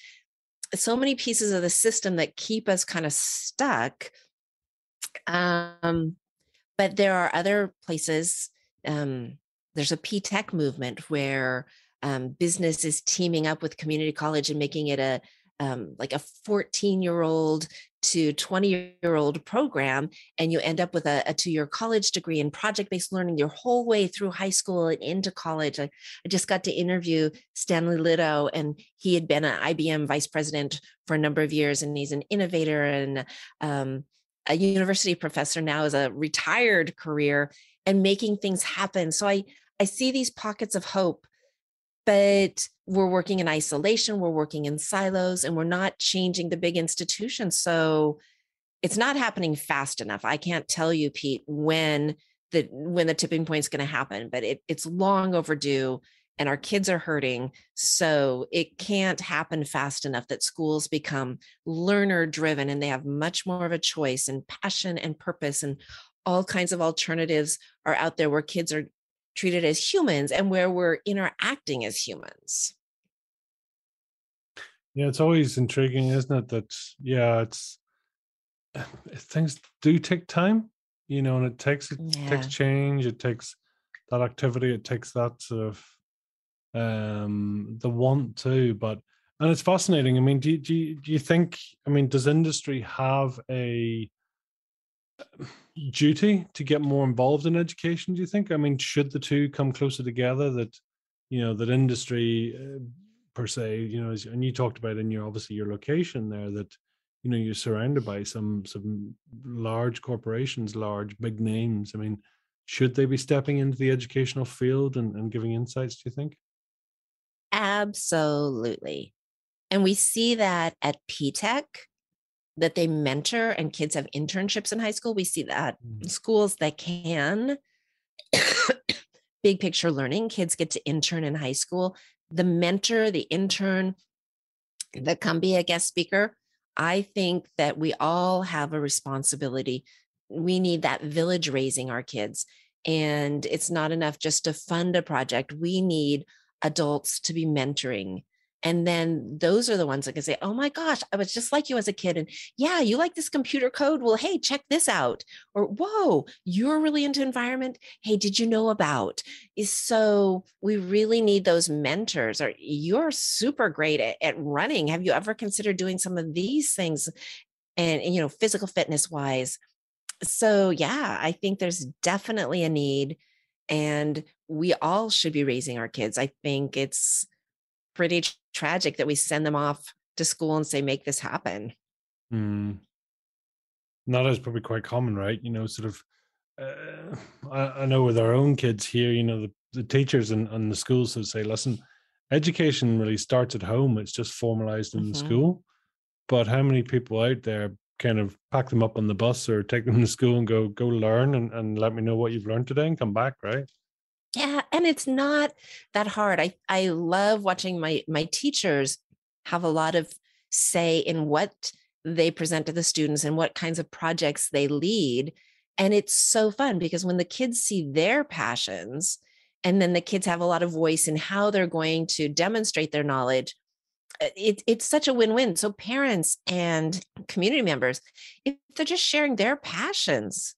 S2: so many pieces of the system that keep us kind of stuck. Um, but there are other places. Um, there's a P-TECH movement where um, business is teaming up with community college and making it a um, like a 14 year old to 20 year old program and you end up with a, a two year college degree in project based learning your whole way through high school and into college. I, I just got to interview Stanley Litow, and he had been an IBM vice president for a number of years, and he's an innovator and um, a university professor now as a retired career and making things happen. So I, I see these pockets of hope but we're working in isolation, we're working in silos, and we're not changing the big institutions. So it's not happening fast enough. I can't tell you, Pete, when the when the tipping point is going to happen, but it, it's long overdue and our kids are hurting. So it can't happen fast enough that schools become learner driven and they have much more of a choice and passion and purpose and all kinds of alternatives are out there where kids are treated as humans and where we're interacting as humans.
S1: Yeah, it's always intriguing, isn't it? That yeah, it's things do take time, you know, and it takes it yeah. takes change, it takes that activity, it takes that sort of um the want to, but and it's fascinating. I mean, do you, do you, do you think? I mean, does industry have a duty to get more involved in education? Do you think? I mean, should the two come closer together? That you know, that industry uh, per se, you know, and you talked about in your obviously your location there that you know you're surrounded by some some large corporations large big names. I mean should they be stepping into the educational field and, and giving insights do you think?
S2: Absolutely. And we see that at P-TECH that they mentor and kids have internships in high school. We see that mm-hmm. schools that can. Big picture learning kids get to intern in high school the mentor the intern that come be a guest speaker I think that we all have a responsibility. We need that village raising our kids. And it's not enough just to fund a project. We need adults to be mentoring and then those are the ones that can say, Oh my gosh, I was just like you as a kid. And yeah, you like this computer code? Well, hey, check this out. Or, whoa, you're really into environment. Hey, did you know about? Is so we really need those mentors. Or you're super great at, at running. Have you ever considered doing some of these things? And, and you know, physical fitness wise. So yeah, I think there's definitely a need. And we all should be raising our kids. I think it's pretty tragic that we send them off to school and say, make this happen.
S1: Mm. That is probably quite common, right? You know, sort of, uh, I, I, know with our own kids here, you know, the, the teachers and, and the schools would say, listen, education really starts at home. It's just formalized in mm-hmm. the school. But how many people out there kind of pack them up on the bus or take them to school and go, go learn and, and let me know what you've learned today and come back, right?
S2: Yeah, and it's not that hard. I I love watching my my teachers have a lot of say in what they present to the students and what kinds of projects they lead. And it's so fun because when the kids see their passions and then the kids have a lot of voice in how they're going to demonstrate their knowledge, uh, it, it's such a win-win. So parents and community members, if they're just sharing their passions,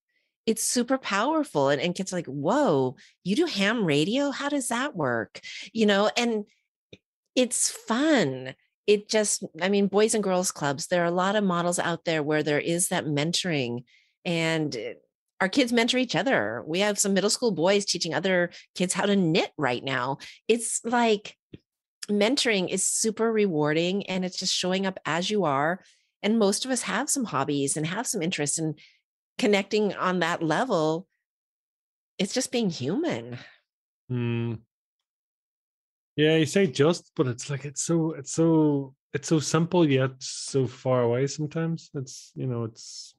S2: it's super powerful and, and kids are like whoa you do ham radio? How does that work? You know and it's fun. It just i mean boys and girls clubs there are a lot of models out there where there is that mentoring and eh, our kids mentor each other. We have some middle school boys teaching other kids how to knit right now. It's like mentoring is super rewarding and it's just showing up as you are and most of us have some hobbies and have some interests and connecting on that level it's just being human.
S1: Mm. yeah you say just but it's like it's so it's so it's so simple yet so far away sometimes. It's you know it's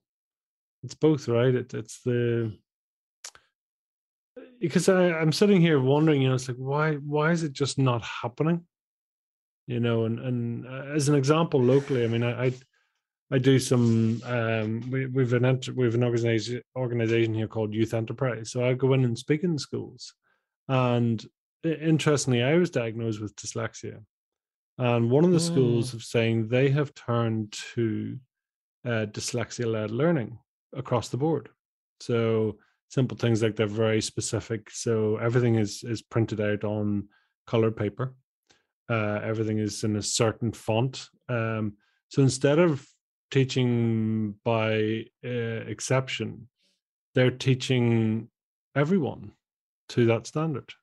S1: it's both right? It, it's the because I, i'm sitting here wondering you know it's like why why is it just not happening? You know and and uh, as an example locally i mean i, I I do some. Um, we, we've an we've an organization organization here called Youth Enterprise. So I go in and speak in schools, and interestingly, I was diagnosed with dyslexia, and one of the schools have saying they have turned to uh, dyslexia-led learning across the board. So simple things like they're very specific. So everything is is printed out on colored paper. Uh, everything is in a certain font. Um, so instead of teaching by uh, exception, they're teaching everyone to that standard,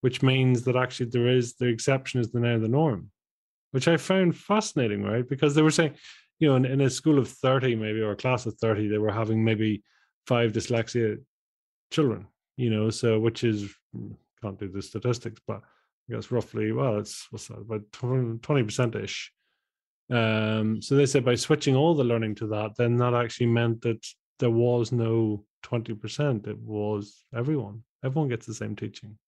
S1: which means that actually there is the exception is the now the norm, which I found fascinating, right? Because they were saying, you know, in, in a school of 30, maybe, or a class of 30, they were having maybe five dyslexia children, you know, so which is, hmm, can't do the statistics, but I guess roughly, well, it's what's that, about 20% ish. Um, so they said by switching all the learning to that, then that actually meant that there was no 20%. It was everyone. Everyone gets the same teaching.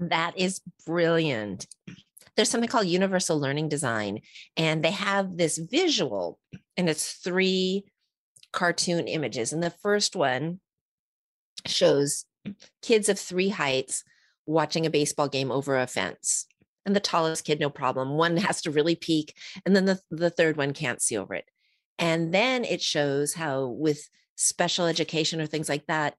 S2: That is brilliant. There's something called universal learning design, and they have this visual, and it's three cartoon images. And the first one shows kids of three heights watching a baseball game over a fence. And the tallest kid, no problem. One has to really peek, and then the, the third one can't see over it. And then it shows how, with special education or things like that,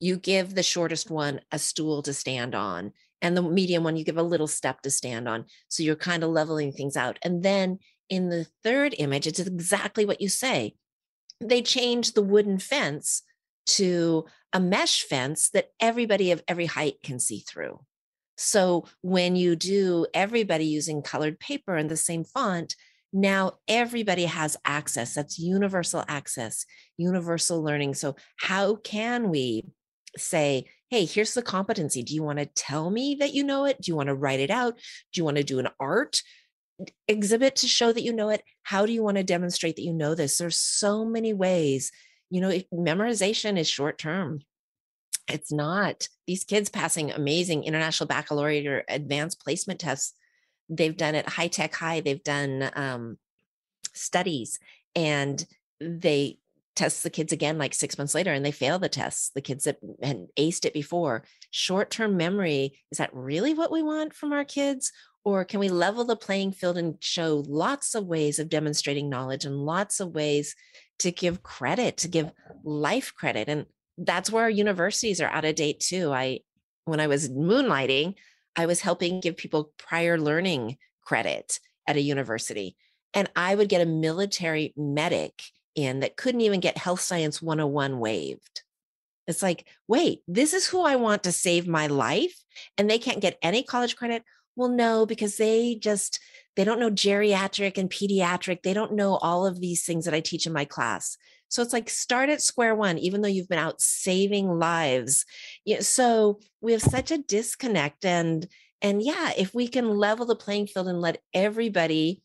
S2: you give the shortest one a stool to stand on, and the medium one, you give a little step to stand on. So you're kind of leveling things out. And then in the third image, it's exactly what you say. They change the wooden fence to a mesh fence that everybody of every height can see through. So when you do everybody using colored paper and the same font, now everybody has access. That's universal access, universal learning. So, how can we say, hey, here's the competency. Do you want to tell me that you know it? Do you want to write it out? Do you want to do an art exhibit to show that you know it? How do you want to demonstrate that you know this? There's so many ways you know, memorization is short term. It's not. These kids passing amazing international baccalaureate or advanced placement tests. They've done it high tech high. They've done um, studies and they test the kids again like six months later and they fail the tests the kids that had aced it before short-term memory is that really what we want from our kids or can we level the playing field and show lots of ways of demonstrating knowledge and lots of ways to give credit, to give life credit. And that's where universities are out of date too. I, when I was moonlighting, I was helping give people prior learning credit at a university. And I would get a military medic in that couldn't even get health science 101 waived. It's like, wait, this is who I want to save my life. And they can't get any college credit. Well, no, because they just they don't know geriatric and pediatric. They don't know all of these things that I teach in my class. So it's like start at square one, even though you've been out saving lives. So we have such a disconnect. And and yeah, if we can level the playing field and let everybody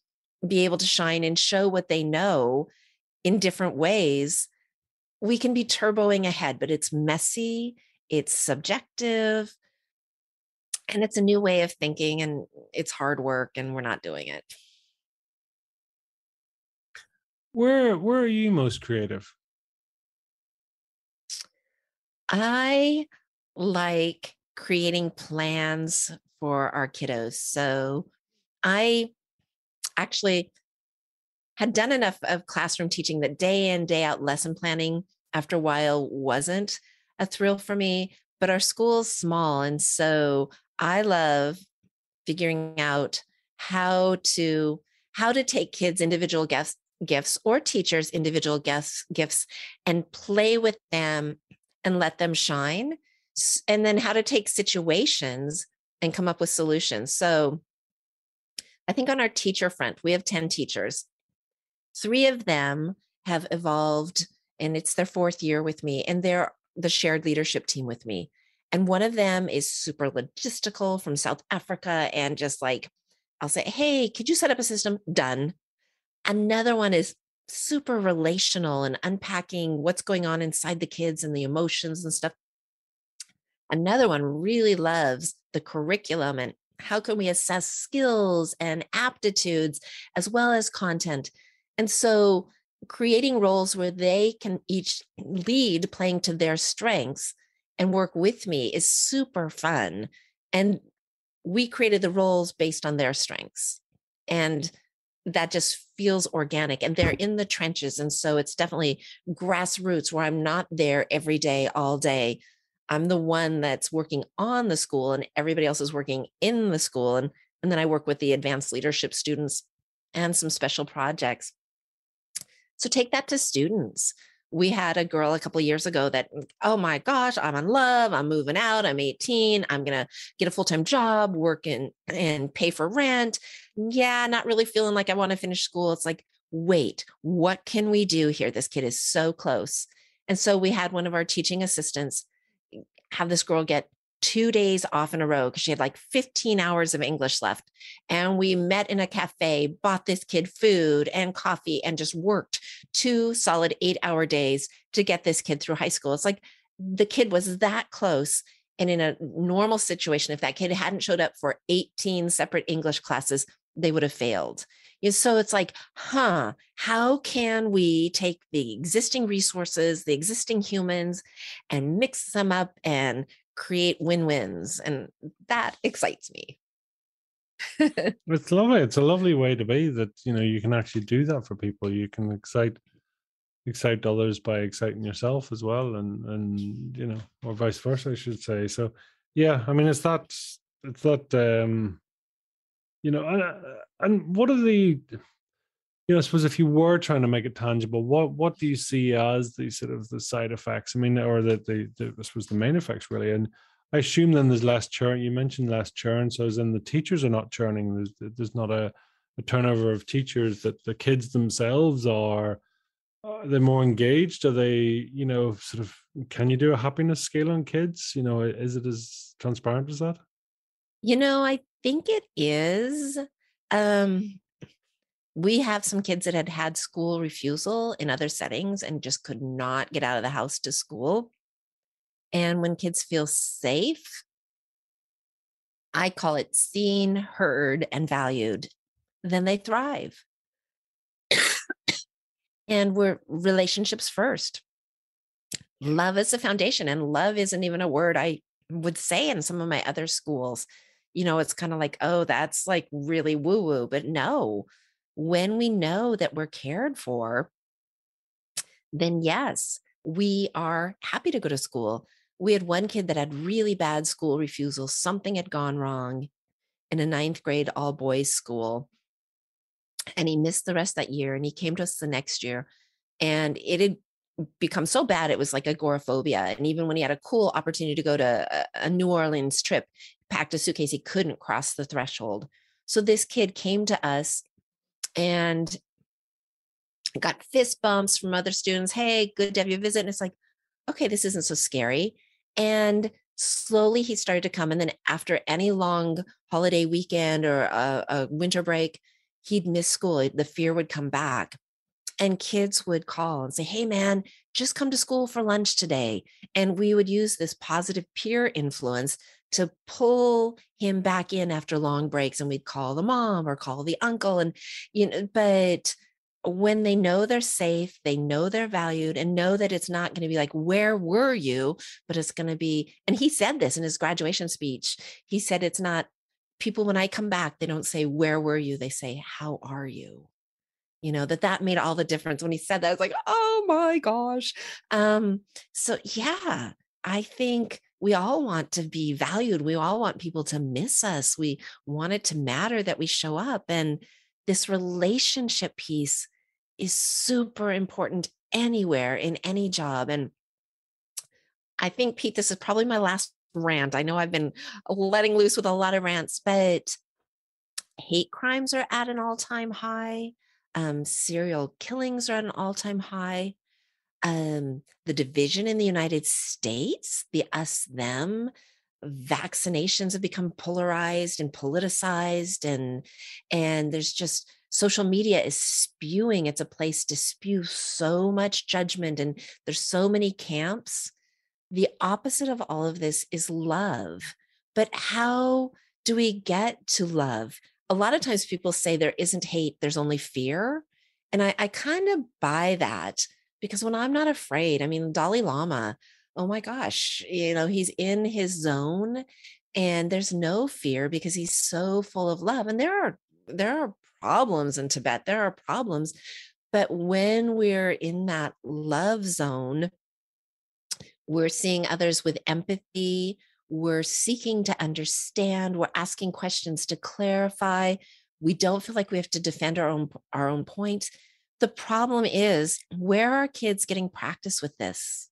S2: be able to shine and show what they know in different ways, we can be turboing ahead, but it's messy, it's subjective, and it's a new way of thinking and it's hard work and we're not doing it
S1: where where are you most creative?
S2: I like creating plans for our kiddos so i actually had done enough of classroom teaching that day in day out lesson planning after a while wasn't a thrill for me but our school's small and so I love figuring out how to how to take kids individual gifts gifts or teachers individual gifts gifts and play with them and let them shine and then how to take situations and come up with solutions so i think on our teacher front we have 10 teachers three of them have evolved and it's their fourth year with me and they're the shared leadership team with me and one of them is super logistical from South Africa and just like, I'll say, hey, could you set up a system? Done. Another one is super relational and unpacking what's going on inside the kids and the emotions and stuff. Another one really loves the curriculum and how can we assess skills and aptitudes as well as content. And so creating roles where they can each lead playing to their strengths and work with me is super fun. And we created the roles based on their strengths. And that just feels organic and they're in the trenches. And so it's definitely grassroots where I'm not there every day, all day. I'm the one that's working on the school and everybody else is working in the school. And, and then I work with the advanced leadership students and some special projects. So take that to students we had a girl a couple years ago that mm, oh my gosh i'm in love i'm moving out i'm 18 i'm gonna get a full-time job work in, and pay for rent yeah not really feeling like i want to finish school it's like wait what can we do here this kid is so close and so we had one of our teaching assistants have this girl get two days off in a row because she had like 15 hours of English left. And we met in a cafe, bought this kid food and coffee, and just worked two solid eight hour days to get this kid through high school. It's like the kid was that close. And in a normal situation, if that kid hadn't showed up for 18 separate English classes, they would have failed. So it's like, huh, how can we take the existing resources, the existing humans, and mix them up and create win-wins? And that excites me.
S1: It's lovely it's a lovely way to be that you know you can actually do that for people. You can excite excite others by exciting yourself as well and and you know or vice versa i should say. So yeah i mean it's that it's that um you know and, and what are the you know, I suppose if you were trying to make it tangible, what what do you see as the sort of the side effects? I mean, or the the, the I suppose the main effects really. And I assume then there's less churn. You mentioned less churn, so as in the teachers are not churning. There's there's not a, a turnover of teachers. That the kids themselves are. Are they more engaged? Are they, you know, sort of? Can you do a happiness scale on kids? You know, is it as transparent as that?
S2: You know, I think it is. Um, we have some kids that had had school refusal in other settings and just could not get out of the house to school. And when kids feel safe, I call it seen, heard, and valued, then they thrive. and we're relationships first. Love is the foundation, and love isn't even a word I would say in some of my other schools. You know, it's kind of like, oh, that's like really woo woo, but no, when we know that we're cared for, then yes, we are happy to go to school. We had one kid that had really bad school refusal. Something had gone wrong in a ninth grade all boys school. And he missed the rest that year. And he came to us the next year. And it had become so bad, it was like agoraphobia. And even when he had a cool opportunity to go to a, New Orleans trip, packed a suitcase, he couldn't cross the threshold. So this kid came to us and got fist bumps from other students. Hey, good to have you visit. And it's like, okay, this isn't so scary. And slowly he started to come. And then after any long holiday weekend or a, a winter break, he'd miss school. The fear would come back. And kids would call and say, Hey, man, just come to school for lunch today. And we would use this positive peer influence to pull him back in after long breaks and we'd call the mom or call the uncle and you know but when they know they're safe they know they're valued and know that it's not going to be like where were you? but it's going to be and he said this in his graduation speech he said it's not people when i come back they don't say where were you they say how are you you know that that made all the difference when he said that i was like oh my gosh. Um so yeah i think we all want to be valued. We all want people to miss us. We want it to matter that we show up. And this relationship piece is super important anywhere in any job. And I think, Pete, this is probably my last rant. I know I've been letting loose with a lot of rants, but hate crimes are at an all time high. Um, serial killings are at an all time high um, the division in the United States, the us them, vaccinations have become polarized and politicized, and and there's just social media is spewing. It's a place to spew so much judgment, and there's so many camps. The opposite of all of this is love. But how do we get to love? A lot of times people say there isn't hate, there's only fear. And I, I kind of buy that because when I'm not afraid, I mean, Dalai Lama, oh my gosh, you know, he's in his zone and there's no fear because he's so full of love. And there are, there are problems in Tibet, there are problems. But when we're in that love zone, we're seeing others with empathy. We're seeking to understand. We're asking questions to clarify. We don't feel like we have to defend our own our own point the problem is where are kids getting practice with this?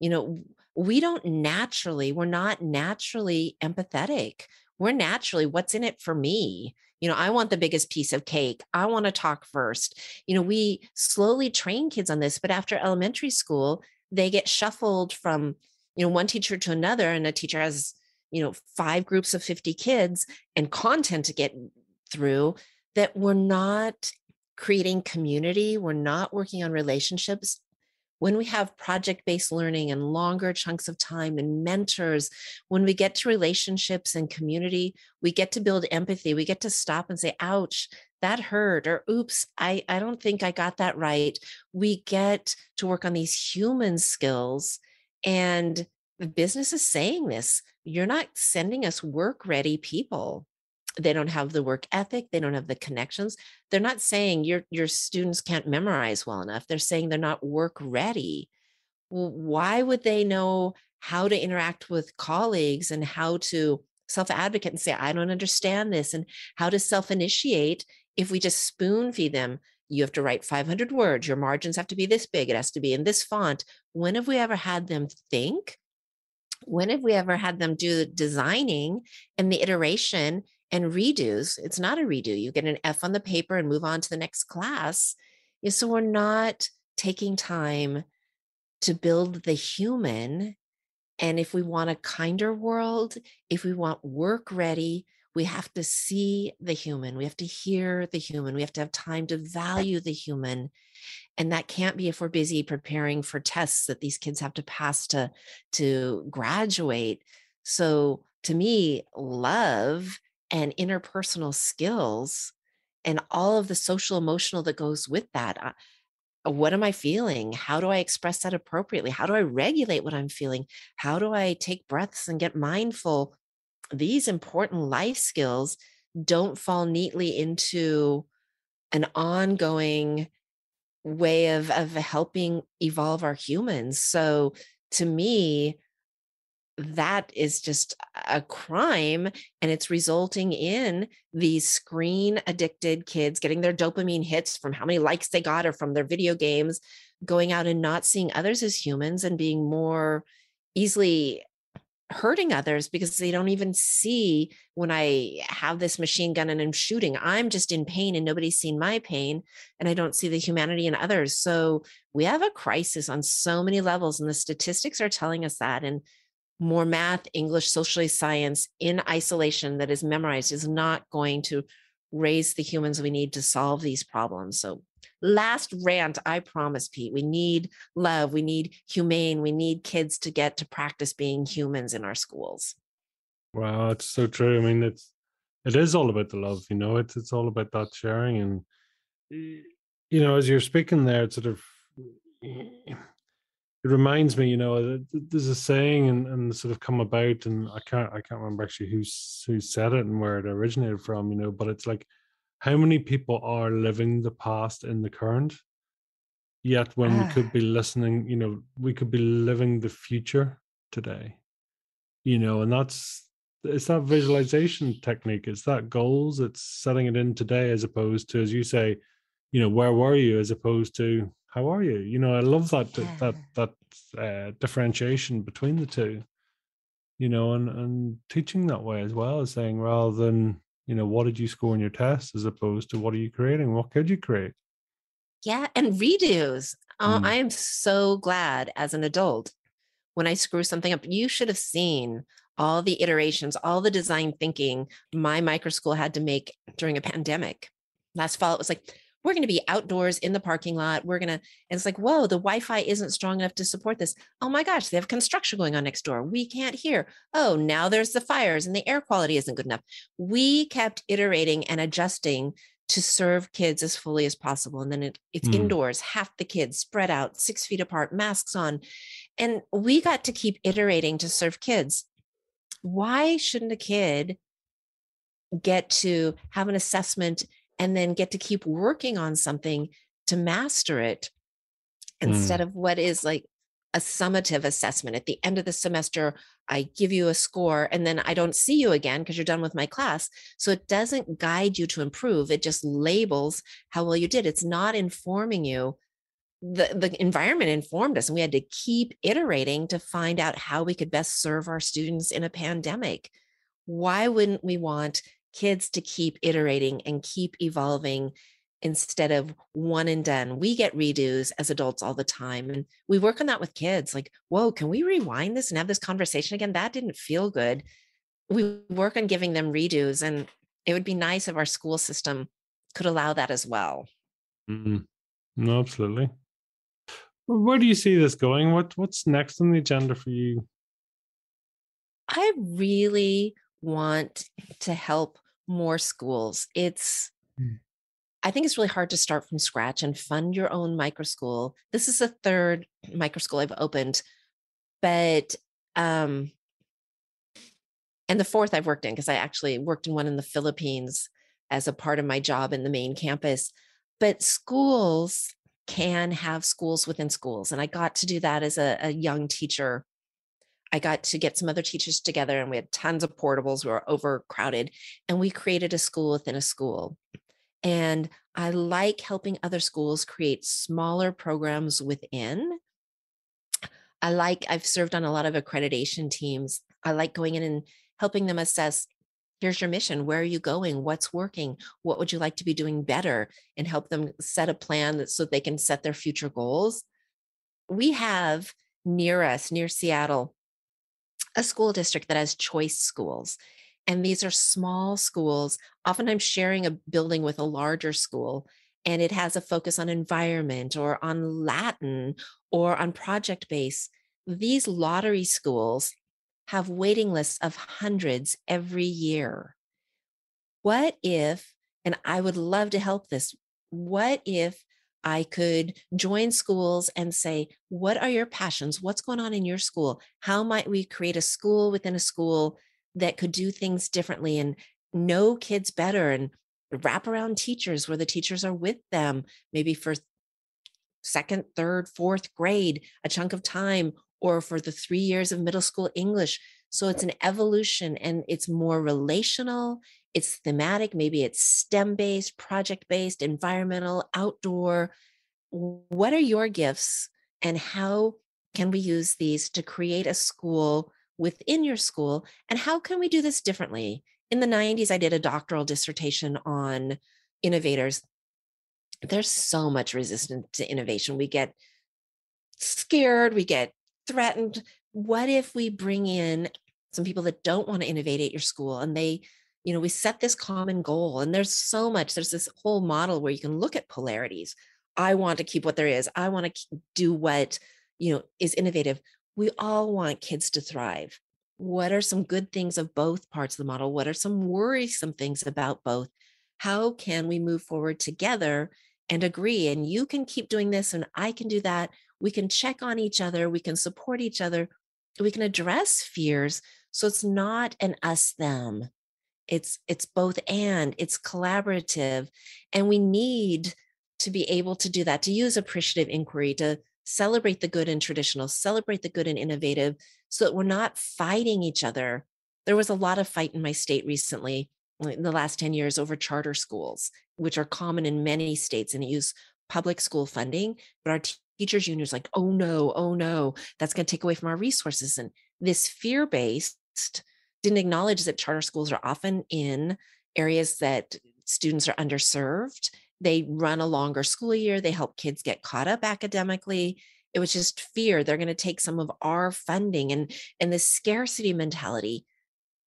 S2: You know we don't naturally we're not naturally empathetic. We're naturally what's in it for me? You know i want the biggest piece of cake. I want to talk first. You know we slowly train kids on this but after elementary school they get shuffled from you know one teacher to another and a teacher has you know, five groups of 50 kids and content to get through that we're not creating community, we're not working on relationships. When we have project based learning and longer chunks of time and mentors, when we get to relationships and community, we get to build empathy. We get to stop and say, ouch, that hurt, or oops, I, I don't think I got that right. We get to work on these human skills. And the business is saying this you're not sending us work ready people they don't have the work ethic they don't have the connections they're not saying your your students can't memorize well enough they're saying they're not work ready. Well, why would they know how to interact with colleagues and how to self advocate and say i don't understand this and how to self initiate if we just spoon feed them you have to write 500 words your margins have to be this big it has to be in this font when have we ever had them think? When have we ever had them do the designing and the iteration and redos it's not a redo you get an f on the paper and move on to the next class so we're not taking time to build the human and if we want a kinder world if we want work ready we have to see the human we have to hear the human we have to have time to value the human and that can't be if we're busy preparing for tests that these kids have to pass to to graduate. So to me love and interpersonal skills and all of the social emotional that goes with that uh, uh, what am i feeling? How do i express that appropriately? How do i regulate what i'm feeling? How do i take breaths and get mindful? These important life skills don't fall neatly into an ongoing way of of helping evolve our humans. So to me that is just a crime and it's resulting in these screen addicted kids getting their dopamine hits from how many likes they got or from their video games going out and not seeing others as humans and being more easily hurting others because they don't even see when I have this machine gun and I'm shooting. I'm just in pain and nobody's seen my pain and I don't see the humanity in others. So we have a crisis on so many levels and the statistics are telling us that and more math, English, socially science in isolation that is memorized is not going to raise the humans we need to solve these problems. So, last rant, I promise, Pete, we need love, we need humane, we need kids to get to practice being humans in our schools.
S1: Wow, it's so true. I mean, it's it is all about the love, you know, it's it's all about that sharing and you know, as you're speaking there, it's sort of it reminds me, you know, uh, there's a saying and, and sort of come about, and I can't I can't remember actually who's who said it and where it originated from, you know, but it's like how many people are living the past in the current, yet when we could be ah. listening, you know, we could be living the future today, you know, and that's it's that visualization technique, it's that goals, it's setting it in today as opposed to, as you say, you know, where were you as opposed to how are you? You know i love that yeah. that that uh, differentiation between the two you know and and teaching that way as well as saying rather than you know what did you score in your test as opposed to what are you creating? What could you create?
S2: Yeah and redos. Oh, mm. i am so glad as an adult when i screw something up you should have seen all the iterations all the design thinking my micro school had to make during a pandemic. Last fall it was like we're going to be outdoors in the parking lot. We're going to, and it's like, whoa, the Wi Fi isn't strong enough to support this. Oh my gosh, they have construction going on next door. We can't hear. Oh, now there's the fires and the air quality isn't good enough. We kept iterating and adjusting to serve kids as fully as possible. And then it, it's mm. indoors, half the kids spread out, six feet apart, masks on. And we got to keep iterating to serve kids. Why shouldn't a kid get to have an assessment and then get to keep working on something to master it instead mm. of what is like a summative assessment. At the end of the semester, I give you a score and then I don't see you again because you're done with my class. So it doesn't guide you to improve. It just labels how well you did. It's not informing you. The, the environment informed us, and we had to keep iterating to find out how we could best serve our students in a pandemic. Why wouldn't we want kids to keep iterating and keep evolving instead of one and done. We get redos as adults all the time. And we work on that with kids like, whoa, can we rewind this and have this conversation again? That didn't feel good. we work on giving them redos and it would be nice if our school system could allow that as well.
S1: Mm-hmm. No, absolutely. Where do you see this going? What what's next on the agenda for you?
S2: I really want to help more schools. It's mm. I think it's really hard to start from scratch and fund your own micro school. This is the third micro school I've opened, but um and the fourth I've worked in because I actually worked in one in the Philippines as a part of my job in the main campus. But schools can have schools within schools. And I got to do that as a, a young teacher. I got to get some other teachers together and we had tons of portables. We were overcrowded and we created a school within a school. And I like helping other schools create smaller programs within. I like, I've served on a lot of accreditation teams. I like going in and helping them assess here's your mission where are you going what's working what would you like to be doing better and help them set a plan so they can set their future goals we have near us near seattle a school district that has choice schools and these are small schools oftentimes sharing a building with a larger school and it has a focus on environment or on latin or on project base these lottery schools have waiting lists of hundreds every year. What if, and I would love to help this, what if I could join schools and say, what are your passions? What's going on in your school? How might we create a school within a school that could do things differently and know kids better and wrap around teachers where the teachers are with them, maybe for second, third, fourth grade, a chunk of time, or for the three years of middle school English. So it's an evolution and it's more relational, it's thematic, maybe it's STEM based, project based, environmental, outdoor. What are your gifts and how can we use these to create a school within your school? And how can we do this differently? In the 90s, I did a doctoral dissertation on innovators. There's so much resistance to innovation. We get scared, we get threatened. What if we bring in some people that don't want to innovate at your school and they, you know, we set this common goal and there's so much, there's this whole model where you can look at polarities. I want to keep what there is. I want to do what, you know, is innovative. We all want kids to thrive. What are some good things of both parts of the model? What are some worrisome things about both? How can we move forward together and agree? And you can keep doing this, and I can do that we can check on each other we can support each other we can address fears so it's not an us them it's it's both and it's collaborative and we need to be able to do that to use appreciative inquiry to celebrate the good and traditional celebrate the good and innovative so that we're not fighting each other. There was a lot of fight in my state recently in the last 10 years over charter schools which are common in many states and use public school funding but our teachers unions like oh no oh no that's going to take away from our resources and this fear based didn't acknowledge that charter schools are often in areas that students are underserved. They run a longer school year they help kids get caught up academically. It was just fear they're going to take some of our funding and and this scarcity mentality.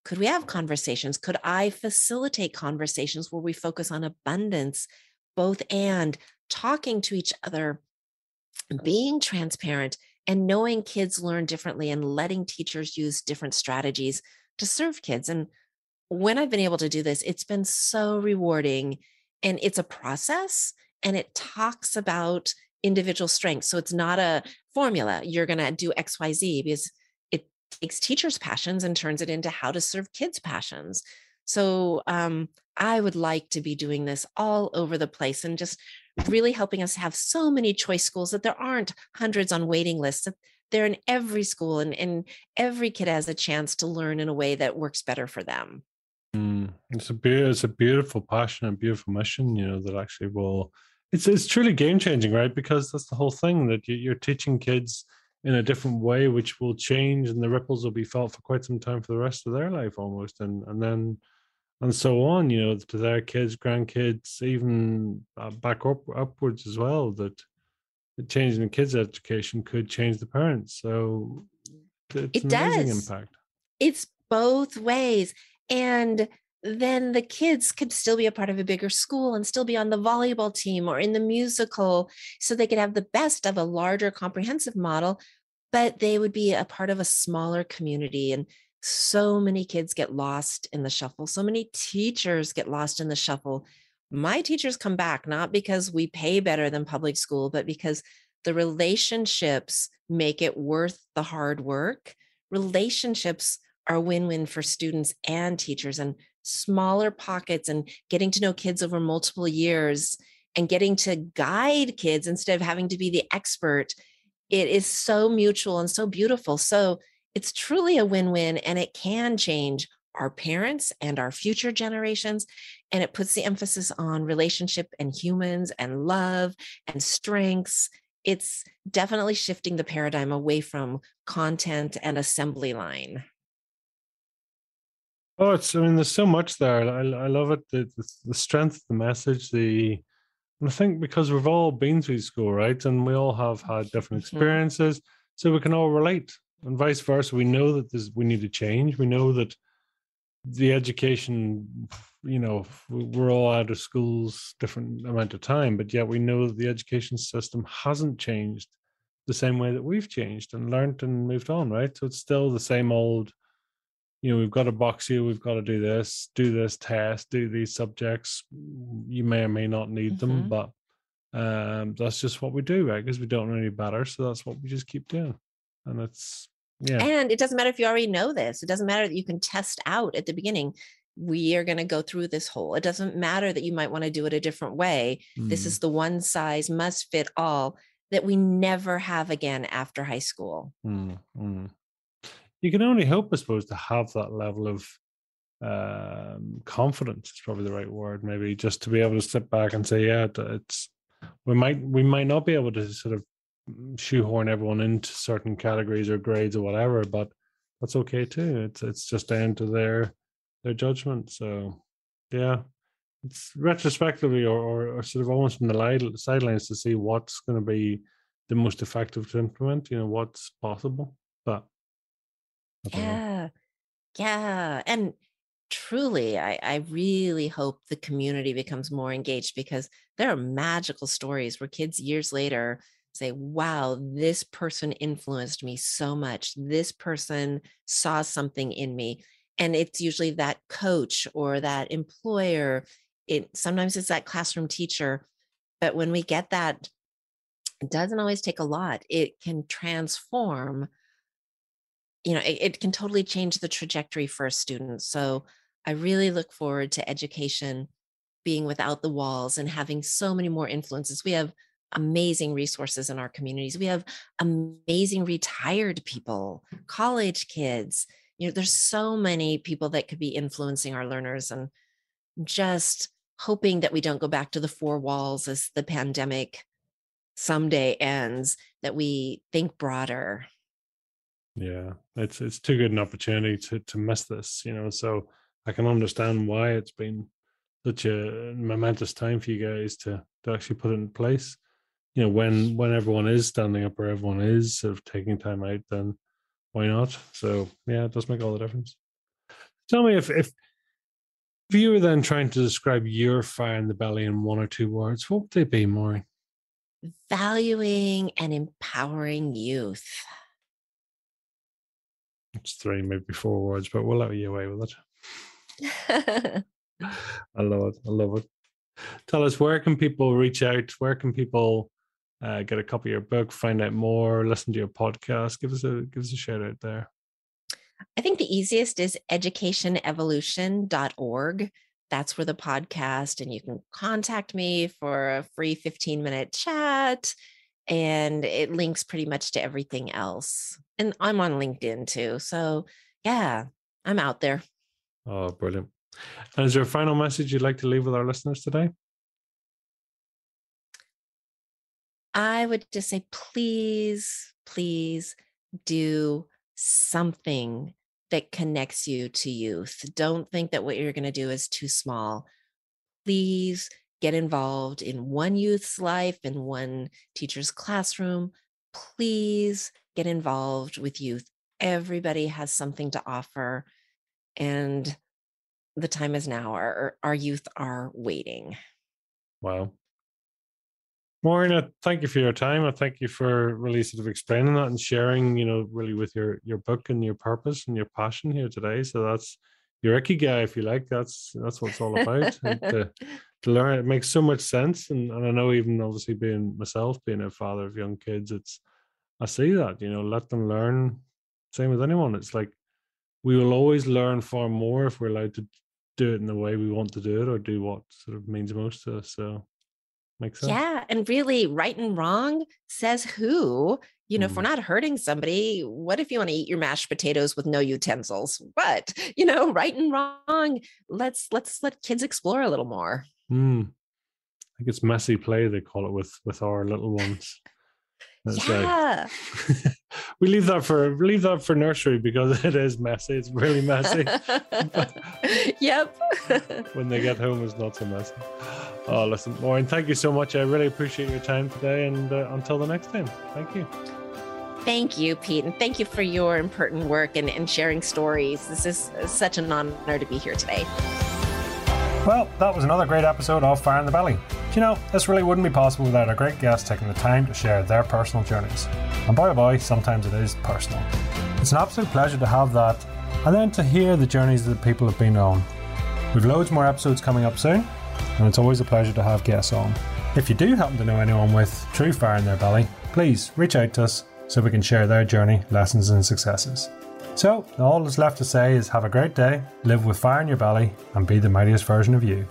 S2: Could we have conversations? Could i facilitate conversations where we focus on abundance both and talking to each other being transparent and knowing kids learn differently and letting teachers use different strategies to serve kids. And when I've been able to do this, it's been so rewarding. And it's a process and it talks about individual strengths. So it's not a formula. You're going to do XYZ because it takes teachers' passions and turns it into how to serve kids' passions. So um, I would like to be doing this all over the place and just really helping us have so many choice schools that there aren't hundreds on waiting lists they're in every school and, and every kid has a chance to learn in a way that works better for them
S1: mm, it's a be- it's a beautiful passion and beautiful mission you know that actually will it's it's truly game changing right because that's the whole thing that you're teaching kids in a different way which will change and the ripples will be felt for quite some time for the rest of their life almost and and then and so on, you know, to their kids, grandkids, even uh, back up upwards as well. That the change in the kids' education could change the parents. So
S2: it's it does. impact. It's both ways. And then the kids could still be a part of a bigger school and still be on the volleyball team or in the musical. So they could have the best of a larger comprehensive model, but they would be a part of a smaller community. And so many kids get lost in the shuffle. So many teachers get lost in the shuffle. My teachers come back not because we pay better than public school, but because the relationships make it worth the hard work. Relationships are win win for students and teachers, and smaller pockets and getting to know kids over multiple years and getting to guide kids instead of having to be the expert. It is so mutual and so beautiful. So it's truly a win win, and it can change our parents and our future generations. And it puts the emphasis on relationship and humans and love and strengths. It's definitely shifting the paradigm away from content and assembly line.
S1: Oh, it's, I mean, there's so much there. I, I love it. The, the, the strength, the message, the, I think because we've all been through school, right? And we all have had different mm-hmm. experiences. Mm-hmm. So we can all relate and vice versa. We know that this, we need to change. We know that the education, you know, we're all out of schools different amount of time, but yet we know that the education system hasn't changed the same way that we've changed and learned and moved on, right? So it's still the same old you know, we've got to box you, we've got to do this, do this test, do these subjects. You may or may not need mm-hmm. them, but um, that's just what we do, right? Because we don't know any better. So that's what we just keep doing. And it's, yeah.
S2: And it doesn't matter if you already know this, it doesn't matter that you can test out at the beginning. We are going to go through this whole. It doesn't matter that you might want to do it a different way. Mm. This is the one size must fit all that we never have again after high school.
S1: Mm. Mm you can only hope, I suppose, to have that level of um, confidence. Is probably the right word. Maybe just to be able to step back and say, yeah, it's we might we might not be able to sort of shoehorn everyone into certain categories or grades or whatever, but that's okay too. It's it's just down to their their judgment. So yeah, it's retrospectively or, or, or sort of almost from the sidelines to see what's going to be the most effective to implement. You know what's possible, but
S2: yeah. Yeah. And truly, I, I really hope the community becomes more engaged because there are magical stories where kids years later say, wow, this person influenced me so much. This person saw something in me. And it's usually that coach or that employer. It sometimes it's that classroom teacher. But when we get that, it doesn't always take a lot. It can transform you know it, it can totally change the trajectory for a student so i really look forward to education being without the walls and having so many more influences we have amazing resources in our communities we have amazing retired people college kids you know there's so many people that could be influencing our learners and just hoping that we don't go back to the four walls as the pandemic someday ends that we think broader
S1: yeah, it's it's too good an opportunity to to miss this, you know. So I can understand why it's been such a momentous time for you guys to to actually put it in place. You know, when when everyone is standing up or everyone is sort of taking time out, then why not? So yeah, it does make all the difference. Tell me if if if you were then trying to describe your fire in the belly in one or two words, what would they be, Maureen?
S2: Valuing and empowering youth.
S1: It's three, maybe four words, but we'll let you away with it. I love it. I love it. Tell us where can people reach out? Where can people uh, get a copy of your book, find out more, listen to your podcast? Give us a give us a shout out there.
S2: I think the easiest is educationevolution.org. That's where the podcast, and you can contact me for a free 15 minute chat and it links pretty much to everything else. And I'm on LinkedIn too. So, yeah, I'm out there.
S1: Oh, brilliant. And is there a final message you'd like to leave with our listeners today?
S2: I would just say, please, please do something that connects you to youth. Don't think that what you're going to do is too small. Please get involved in one youth's life, in one teacher's classroom, please get involved with youth. Everybody has something to offer. and the time is now. Our, our youth are waiting.
S1: Wow. Maureen, thank you for your time. I thank you for really sort of explaining that and sharing, you know, really with your your book and your purpose and your passion here today. So that's your ikigai, if you like. That's that's what it's all about. to, to learn, it makes so much sense. And, and I know even obviously being myself, being a father of young kids, it's I see that, you know, let them learn. Same with anyone. It's like we will always learn far more if we're allowed to do it in the way we want to do it or do what sort of means most to us. So makes sense.
S2: Yeah. And really, right and wrong says who? You know, mm. if we're mm. not hurting somebody, what if you want to eat your mashed potatoes with no utensils? What? You know, right and wrong. Let's let's let kids explore a little more.
S1: Mm. I think it's messy play, they call it with with our little ones.
S2: yeah.
S1: we leave that for leave that for nursery because it is messy. It's really messy.
S2: yep.
S1: when they get home, it's not so messy. Oh, listen, Maureen, thank you so much. I really appreciate your time today, and uh, until the next time, thank you.
S2: Thank you, Pete, and thank you for your important work and, and sharing stories. This is such an honor to be here today.
S1: Well, that was another great episode of Fire in the Belly. You know, this really wouldn't be possible without our great guests taking the time to share their personal journeys. And oh boy, sometimes it is personal. It's an absolute pleasure to have that, and then to hear the journeys that people have been on. We've loads more episodes coming up soon, and it's always a pleasure to have guests on. If you do happen to know anyone with true fire in their belly, please reach out to us so we can share their journey, lessons, and successes. So, all that's left to say is have a great day, live with fire in your belly, and be the mightiest version of you.